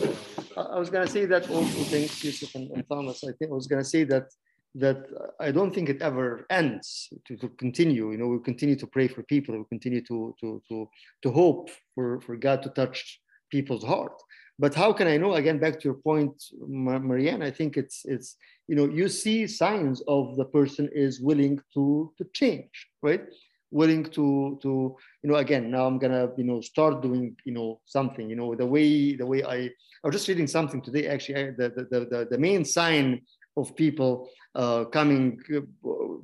I was going to say that also. Thanks, Yusuf and, and Thomas. I think I was going to say that that I don't think it ever ends to, to continue. You know, we continue to pray for people. We continue to to to to hope for for God to touch people's heart. But how can I know? Again, back to your point, Marianne. I think it's it's you know you see signs of the person is willing to to change, right? Willing to to you know again now I'm gonna you know start doing you know something you know the way the way I I was just reading something today. Actually, I, the, the the the main sign of people uh, coming, uh,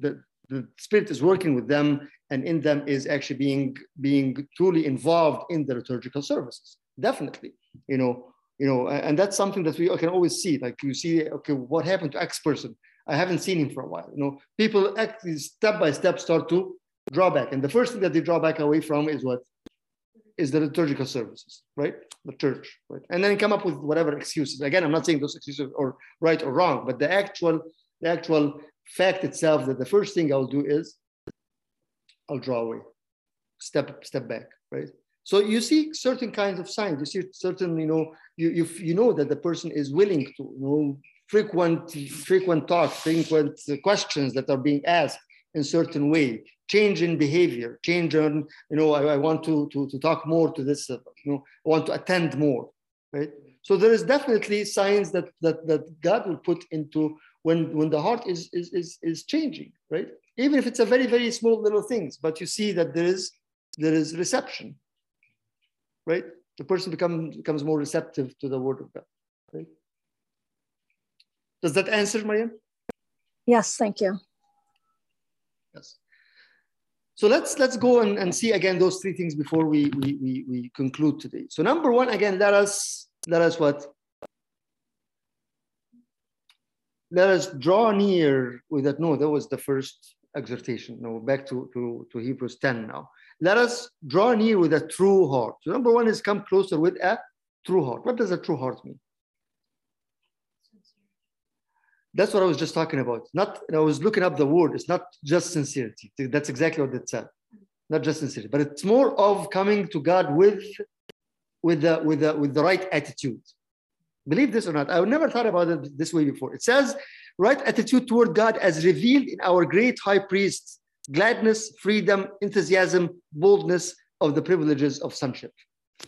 the the spirit is working with them, and in them is actually being being truly involved in the liturgical services. Definitely, you know, you know, and that's something that we can always see. Like you see, okay, what happened to X person? I haven't seen him for a while. You know, people actually step by step start to draw back, and the first thing that they draw back away from is what is the liturgical services, right? The church, right? And then come up with whatever excuses. Again, I'm not saying those excuses are right or wrong, but the actual, the actual fact itself that the first thing I'll do is I'll draw away, step step back, right? So you see certain kinds of signs. You see certain, you know, you you, you know that the person is willing to, you know, frequent frequent talks, frequent questions that are being asked in certain way, change in behavior, change on, you know, I, I want to, to to talk more to this, you know, I want to attend more, right? So there is definitely signs that that that God will put into when when the heart is is is, is changing, right? Even if it's a very very small little things, but you see that there is there is reception, right? The person becomes becomes more receptive to the word of God, right? Does that answer, Mariam? Yes, thank you. Yes. So let's let's go and, and see again those three things before we, we we we conclude today. So number one, again, let us let us what? Let us draw near with that. No, that was the first exhortation. No, back to, to, to Hebrews 10 now. Let us draw near with a true heart. So number one is come closer with a true heart. What does a true heart mean? That's what I was just talking about. Not, I was looking up the word. It's not just sincerity. That's exactly what it said. Not just sincerity, but it's more of coming to God with, with the, with the, with the right attitude. Believe this or not, I've never thought about it this way before. It says, right attitude toward God as revealed in our great high priest, gladness, freedom, enthusiasm, boldness of the privileges of sonship.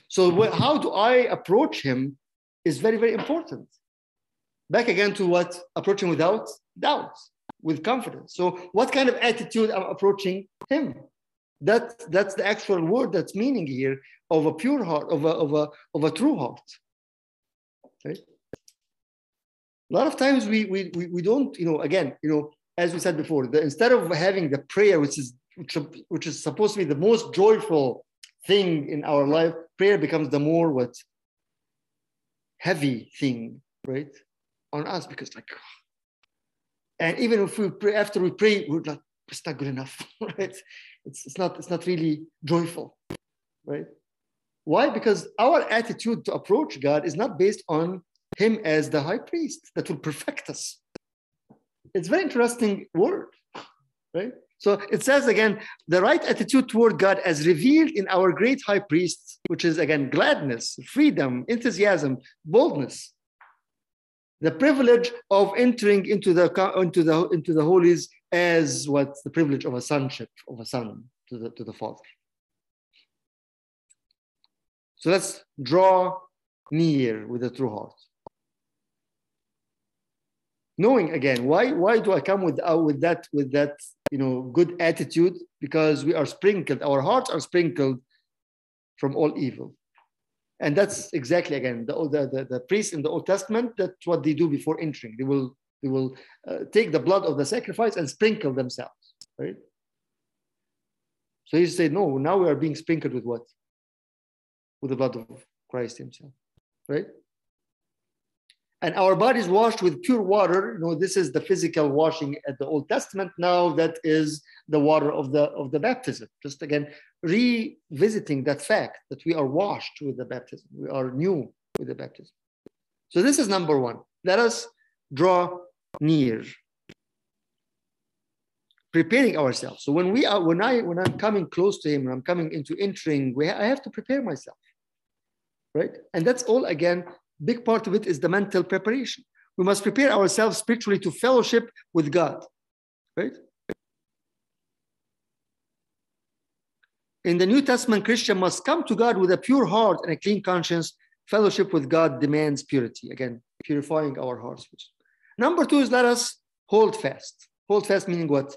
So, how do I approach him is very, very important. Back again to what? Approaching without doubt, with confidence. So, what kind of attitude I'm approaching him? That, that's the actual word that's meaning here of a pure heart, of a, of a, of a true heart. Right? A lot of times we, we, we, we don't, you know, again, you know, as we said before, the, instead of having the prayer, which is, which, which is supposed to be the most joyful thing in our life, prayer becomes the more what? Heavy thing, right? On us because like, and even if we pray, after we pray, we're it's not good enough, right? It's, it's not, it's not really joyful, right? Why? Because our attitude to approach God is not based on Him as the high priest that will perfect us. It's very interesting word, right? So it says again, the right attitude toward God as revealed in our great high priest, which is again gladness, freedom, enthusiasm, boldness. The privilege of entering into the into the into the holies as what's the privilege of a sonship of a son to the to the Father. So let's draw near with a true heart. Knowing again, why, why do I come with, uh, with that with that you know good attitude? Because we are sprinkled, our hearts are sprinkled from all evil. And that's exactly again the, the, the, the priests in the Old Testament, that's what they do before entering. They will they will uh, take the blood of the sacrifice and sprinkle themselves, right? So he said, no, now we are being sprinkled with what? with the blood of Christ Himself, right? And our bodies washed with pure water. You know this is the physical washing at the old testament. Now that is the water of the of the baptism. Just again revisiting that fact that we are washed with the baptism. We are new with the baptism. So this is number one. Let us draw near. Preparing ourselves. So when we are when i when i'm coming close to him when i'm coming into entering i have to prepare myself. Right? And that's all again big part of it is the mental preparation. We must prepare ourselves spiritually to fellowship with God, right? In the New Testament, Christian must come to God with a pure heart and a clean conscience. Fellowship with God demands purity. Again, purifying our hearts. Number two is let us hold fast. Hold fast meaning what?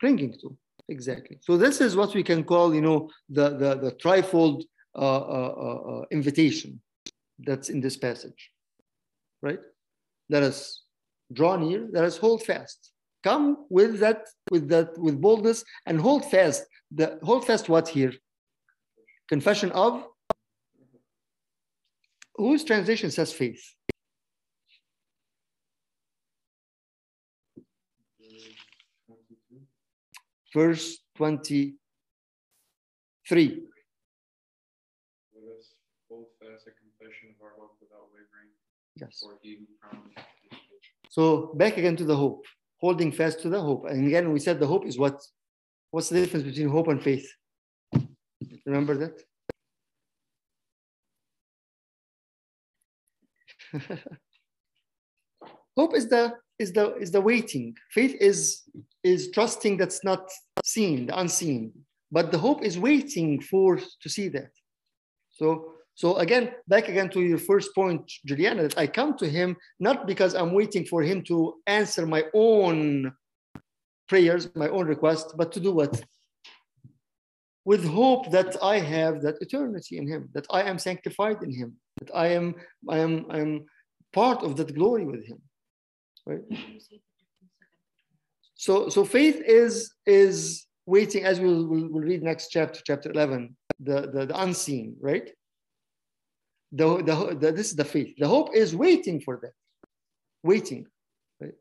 Clinging to. Exactly. So this is what we can call, you know, the the, the trifold uh, uh, uh, uh, invitation that's in this passage, right? Let us draw near. Let us hold fast. Come with that, with that, with boldness, and hold fast. The hold fast. What here? Confession of. Whose translation says faith? Verse 23. Yes. So back again to the hope, holding fast to the hope. And again, we said the hope is what? What's the difference between hope and faith? Remember that? hope is the is the is the waiting. Faith is is trusting that's not seen, the unseen. But the hope is waiting for to see that. So so again, back again to your first point, Juliana, that I come to him not because I'm waiting for him to answer my own prayers, my own request, but to do what? With hope that I have that eternity in him, that I am sanctified in him, that I am I am I am part of that glory with him right? So, so faith is is waiting, as we'll, we'll, we'll read next chapter, chapter 11, the, the, the unseen, right? The, the, the, this is the faith. The hope is waiting for that, waiting, right?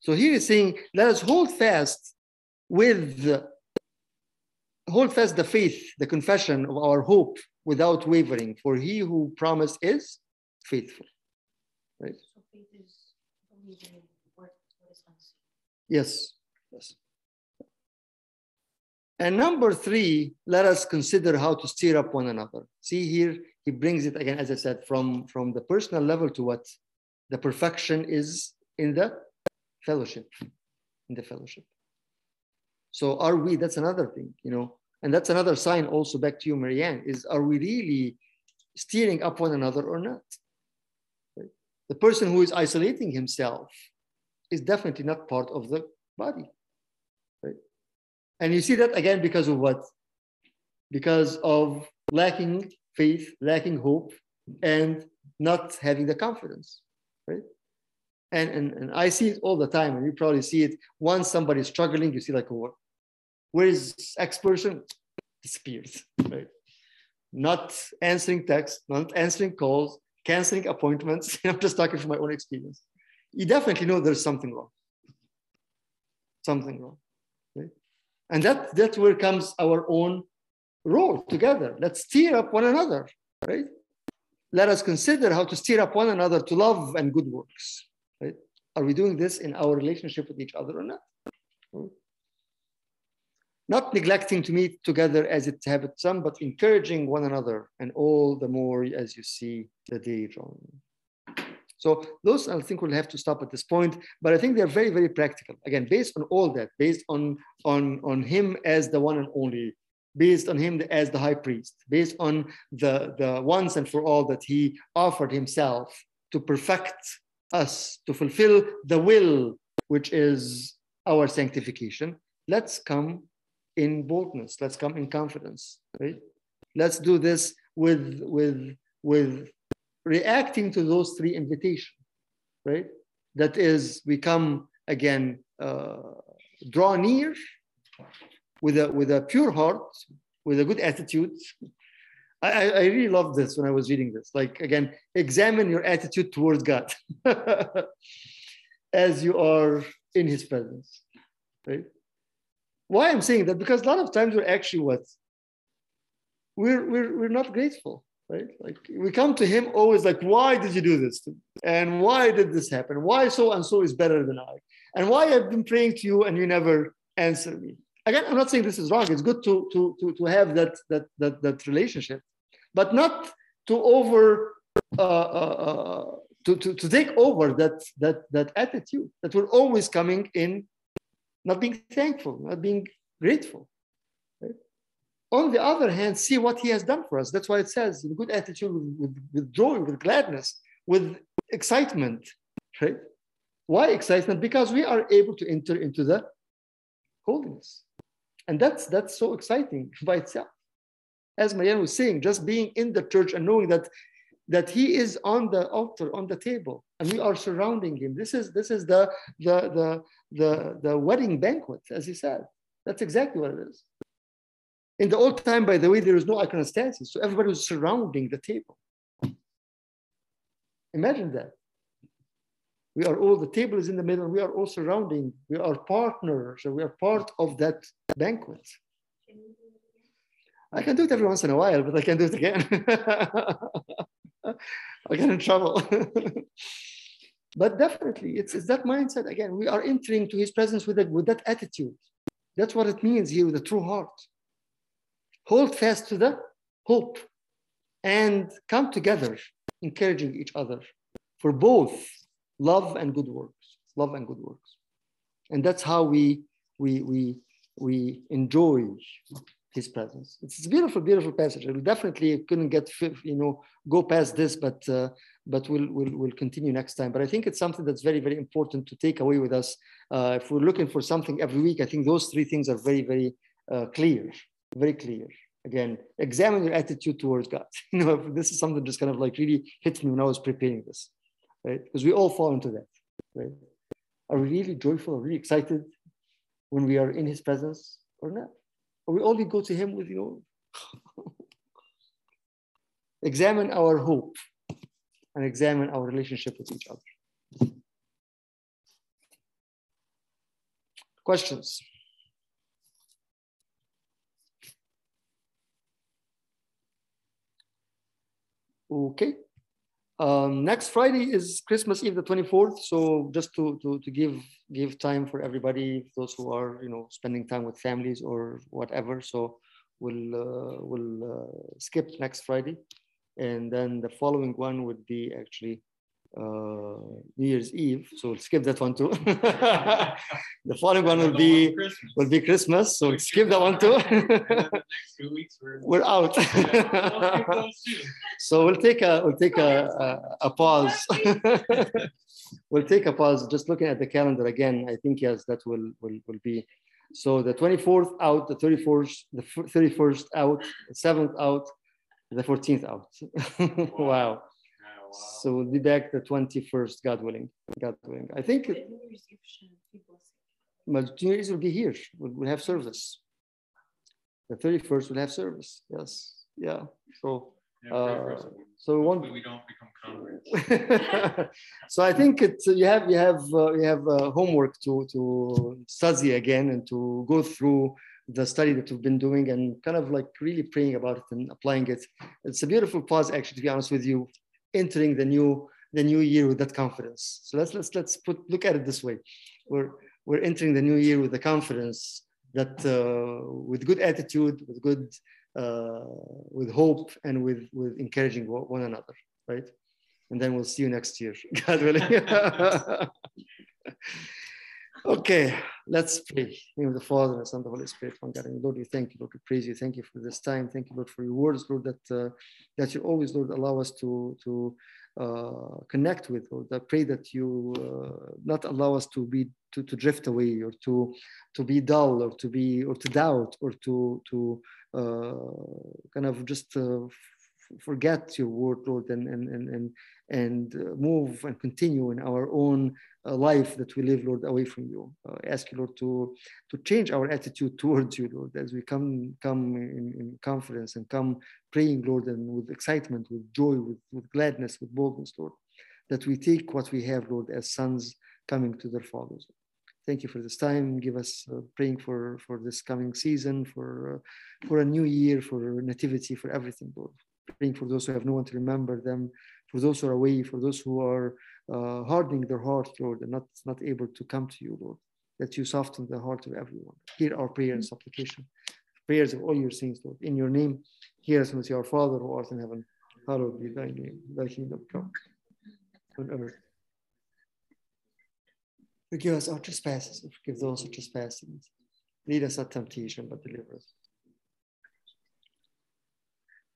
So here is saying, let us hold fast with, hold fast the faith, the confession of our hope without wavering, for he who promised is faithful, right? Yes, yes. And number three, let us consider how to stir up one another. See here, he brings it again, as I said, from, from the personal level to what the perfection is in the fellowship, in the fellowship. So are we, that's another thing, you know, and that's another sign also back to you, Marianne, is are we really steering up one another or not? The person who is isolating himself is definitely not part of the body. Right? And you see that again because of what? Because of lacking faith, lacking hope, and not having the confidence. Right? And, and, and I see it all the time, and you probably see it once somebody's struggling, you see like, oh, where is X person? Disappears, right? Not answering texts, not answering calls, canceling appointments. I'm just talking from my own experience. You definitely know there's something wrong. Something wrong. Right? And that, that's where comes our own role together. Let's steer up one another, right? Let us consider how to steer up one another to love and good works. Right? Are we doing this in our relationship with each other or not? Hmm? Not neglecting to meet together as it habits some, but encouraging one another, and all the more as you see the day drawing. So those I think we'll have to stop at this point, but I think they're very, very practical. Again, based on all that, based on on on him as the one and only, based on him as the high priest, based on the the once and for all that he offered himself to perfect us, to fulfill the will, which is our sanctification. Let's come in boldness. Let's come in confidence, right? Let's do this with with with reacting to those three invitations, right? That is, we come again, uh, draw near with a with a pure heart, with a good attitude. I, I really love this when I was reading this. Like, again, examine your attitude towards God as you are in his presence, right? Why I'm saying that? Because a lot of times we're actually what? We're, we're, we're not grateful, right? Like we come to him always like, why did you do this? And why did this happen? Why so and so is better than I? And why I've been praying to you and you never answer me? Again, I'm not saying this is wrong. It's good to, to, to, to have that, that, that, that relationship, but not to over, uh, uh, uh, to, to, to take over that, that, that attitude that we're always coming in, not being thankful, not being grateful. Right? On the other hand, see what he has done for us. That's why it says in good attitude, with, with, joy, with gladness, with excitement, right? Why excitement? Because we are able to enter into the holiness. And that's that's so exciting by itself. As Marianne was saying, just being in the church and knowing that that he is on the altar, on the table, and we are surrounding him. This is this is the the the the, the wedding banquet, as he said. That's exactly what it is. In the old time, by the way, there is no iconostasis, so everybody was surrounding the table. Imagine that. We are all, the table is in the middle, we are all surrounding, we are partners, we are part of that banquet. I can do it every once in a while, but I can't do it again. I get in trouble. but definitely, it's, it's that mindset again. We are entering to his presence with, that, with that attitude. That's what it means here with a true heart. Hold fast to the hope and come together, encouraging each other for both love and good works, love and good works. And that's how we, we, we, we enjoy his presence. It's a beautiful, beautiful passage. We definitely couldn't get, you know, go past this, but uh, but we'll, we'll, we'll continue next time. But I think it's something that's very, very important to take away with us. Uh, if we're looking for something every week, I think those three things are very, very uh, clear, very clear. Again, examine your attitude towards God. you know, this is something just kind of like really hit me when I was preparing this right? Because we all fall into that, right? Are we really joyful, really excited when we are in his presence or not? Or we only go to him with, you know, examine our hope and examine our relationship with each other. Questions? Okay. Um, next Friday is Christmas Eve, the 24th. So just to, to, to give give time for everybody, those who are you know spending time with families or whatever. So we'll uh, we'll uh, skip next Friday, and then the following one would be actually uh, New Year's Eve, so we'll skip that one too. the following one will be will be Christmas, so we'll skip that one too. we're, we're out. so we'll take a we'll take a, a, a pause. we'll take a pause. Just looking at the calendar again, I think yes, that will will will be. So the 24th out, the 31st, the 31st out, the 7th out, the 14th out. wow. So we'll be back the 21st, God willing. God willing. I think it, but New Year's will be here. We'll, we'll have service. The 31st will have service. Yes. Yeah. So uh, so we won't. We don't become converts. so I think it's you have you have uh, you have uh, homework to to study again and to go through the study that we've been doing and kind of like really praying about it and applying it. It's a beautiful pause, actually, to be honest with you, entering the new the new year with that confidence. So let's let's let's put look at it this way. We're we're entering the new year with the confidence that uh, with good attitude, with good uh, with hope, and with with encouraging one another, right? And then we'll see you next year, God willing. okay, let's pray. In the Father, and the Son, the Holy Spirit, one God. And Lord, we thank you, Lord, we praise you. Thank you for this time. Thank you, Lord, for your words, Lord, that uh, that you always, Lord, allow us to to uh, connect with, Lord. I pray that you uh, not allow us to be to, to drift away or to to be dull or to be or to doubt or to to uh, kind of just uh, forget your word, Lord, and, and, and, and, and uh, move and continue in our own uh, life that we live, Lord, away from you. Uh, ask you, Lord, to, to change our attitude towards you, Lord, as we come, come in, in confidence and come praying, Lord, and with excitement, with joy, with, with gladness, with boldness, Lord, that we take what we have, Lord, as sons coming to their fathers. Thank you for this time. Give us uh, praying for, for this coming season, for, uh, for a new year, for nativity, for everything, Lord. Praying for those who have no one to remember them, for those who are away, for those who are uh, hardening their heart, Lord, and not, not able to come to you, Lord. That you soften the heart of everyone. Hear our prayer and supplication. Prayers of all your saints, Lord. In your name, hear us, Our Father who art in heaven. Hallowed be thy name. Thy kingdom come on earth Forgive us our trespasses forgive those who trespass against us. Lead us not temptation, but deliver us.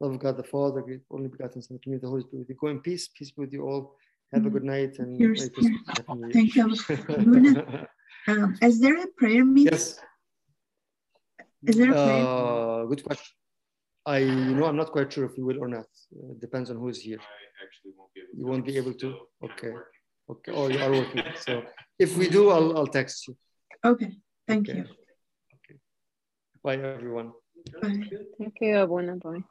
Love of God the Father, only begotten Son, community, the Holy Spirit with you. Go in peace. Peace be with you all. Have a good night and Here's, Thank you. um, is there a prayer meeting? Yes. Is there a prayer? Uh, good question. I you know I'm not quite sure if we will or not. Uh, it depends on who is here. I actually won't be able. You won't be able to. Okay. Okay. Oh, you are working. So if we do, I'll, I'll text you. Okay. Thank okay. you. Okay. Bye, everyone. Thank you. Buena bye.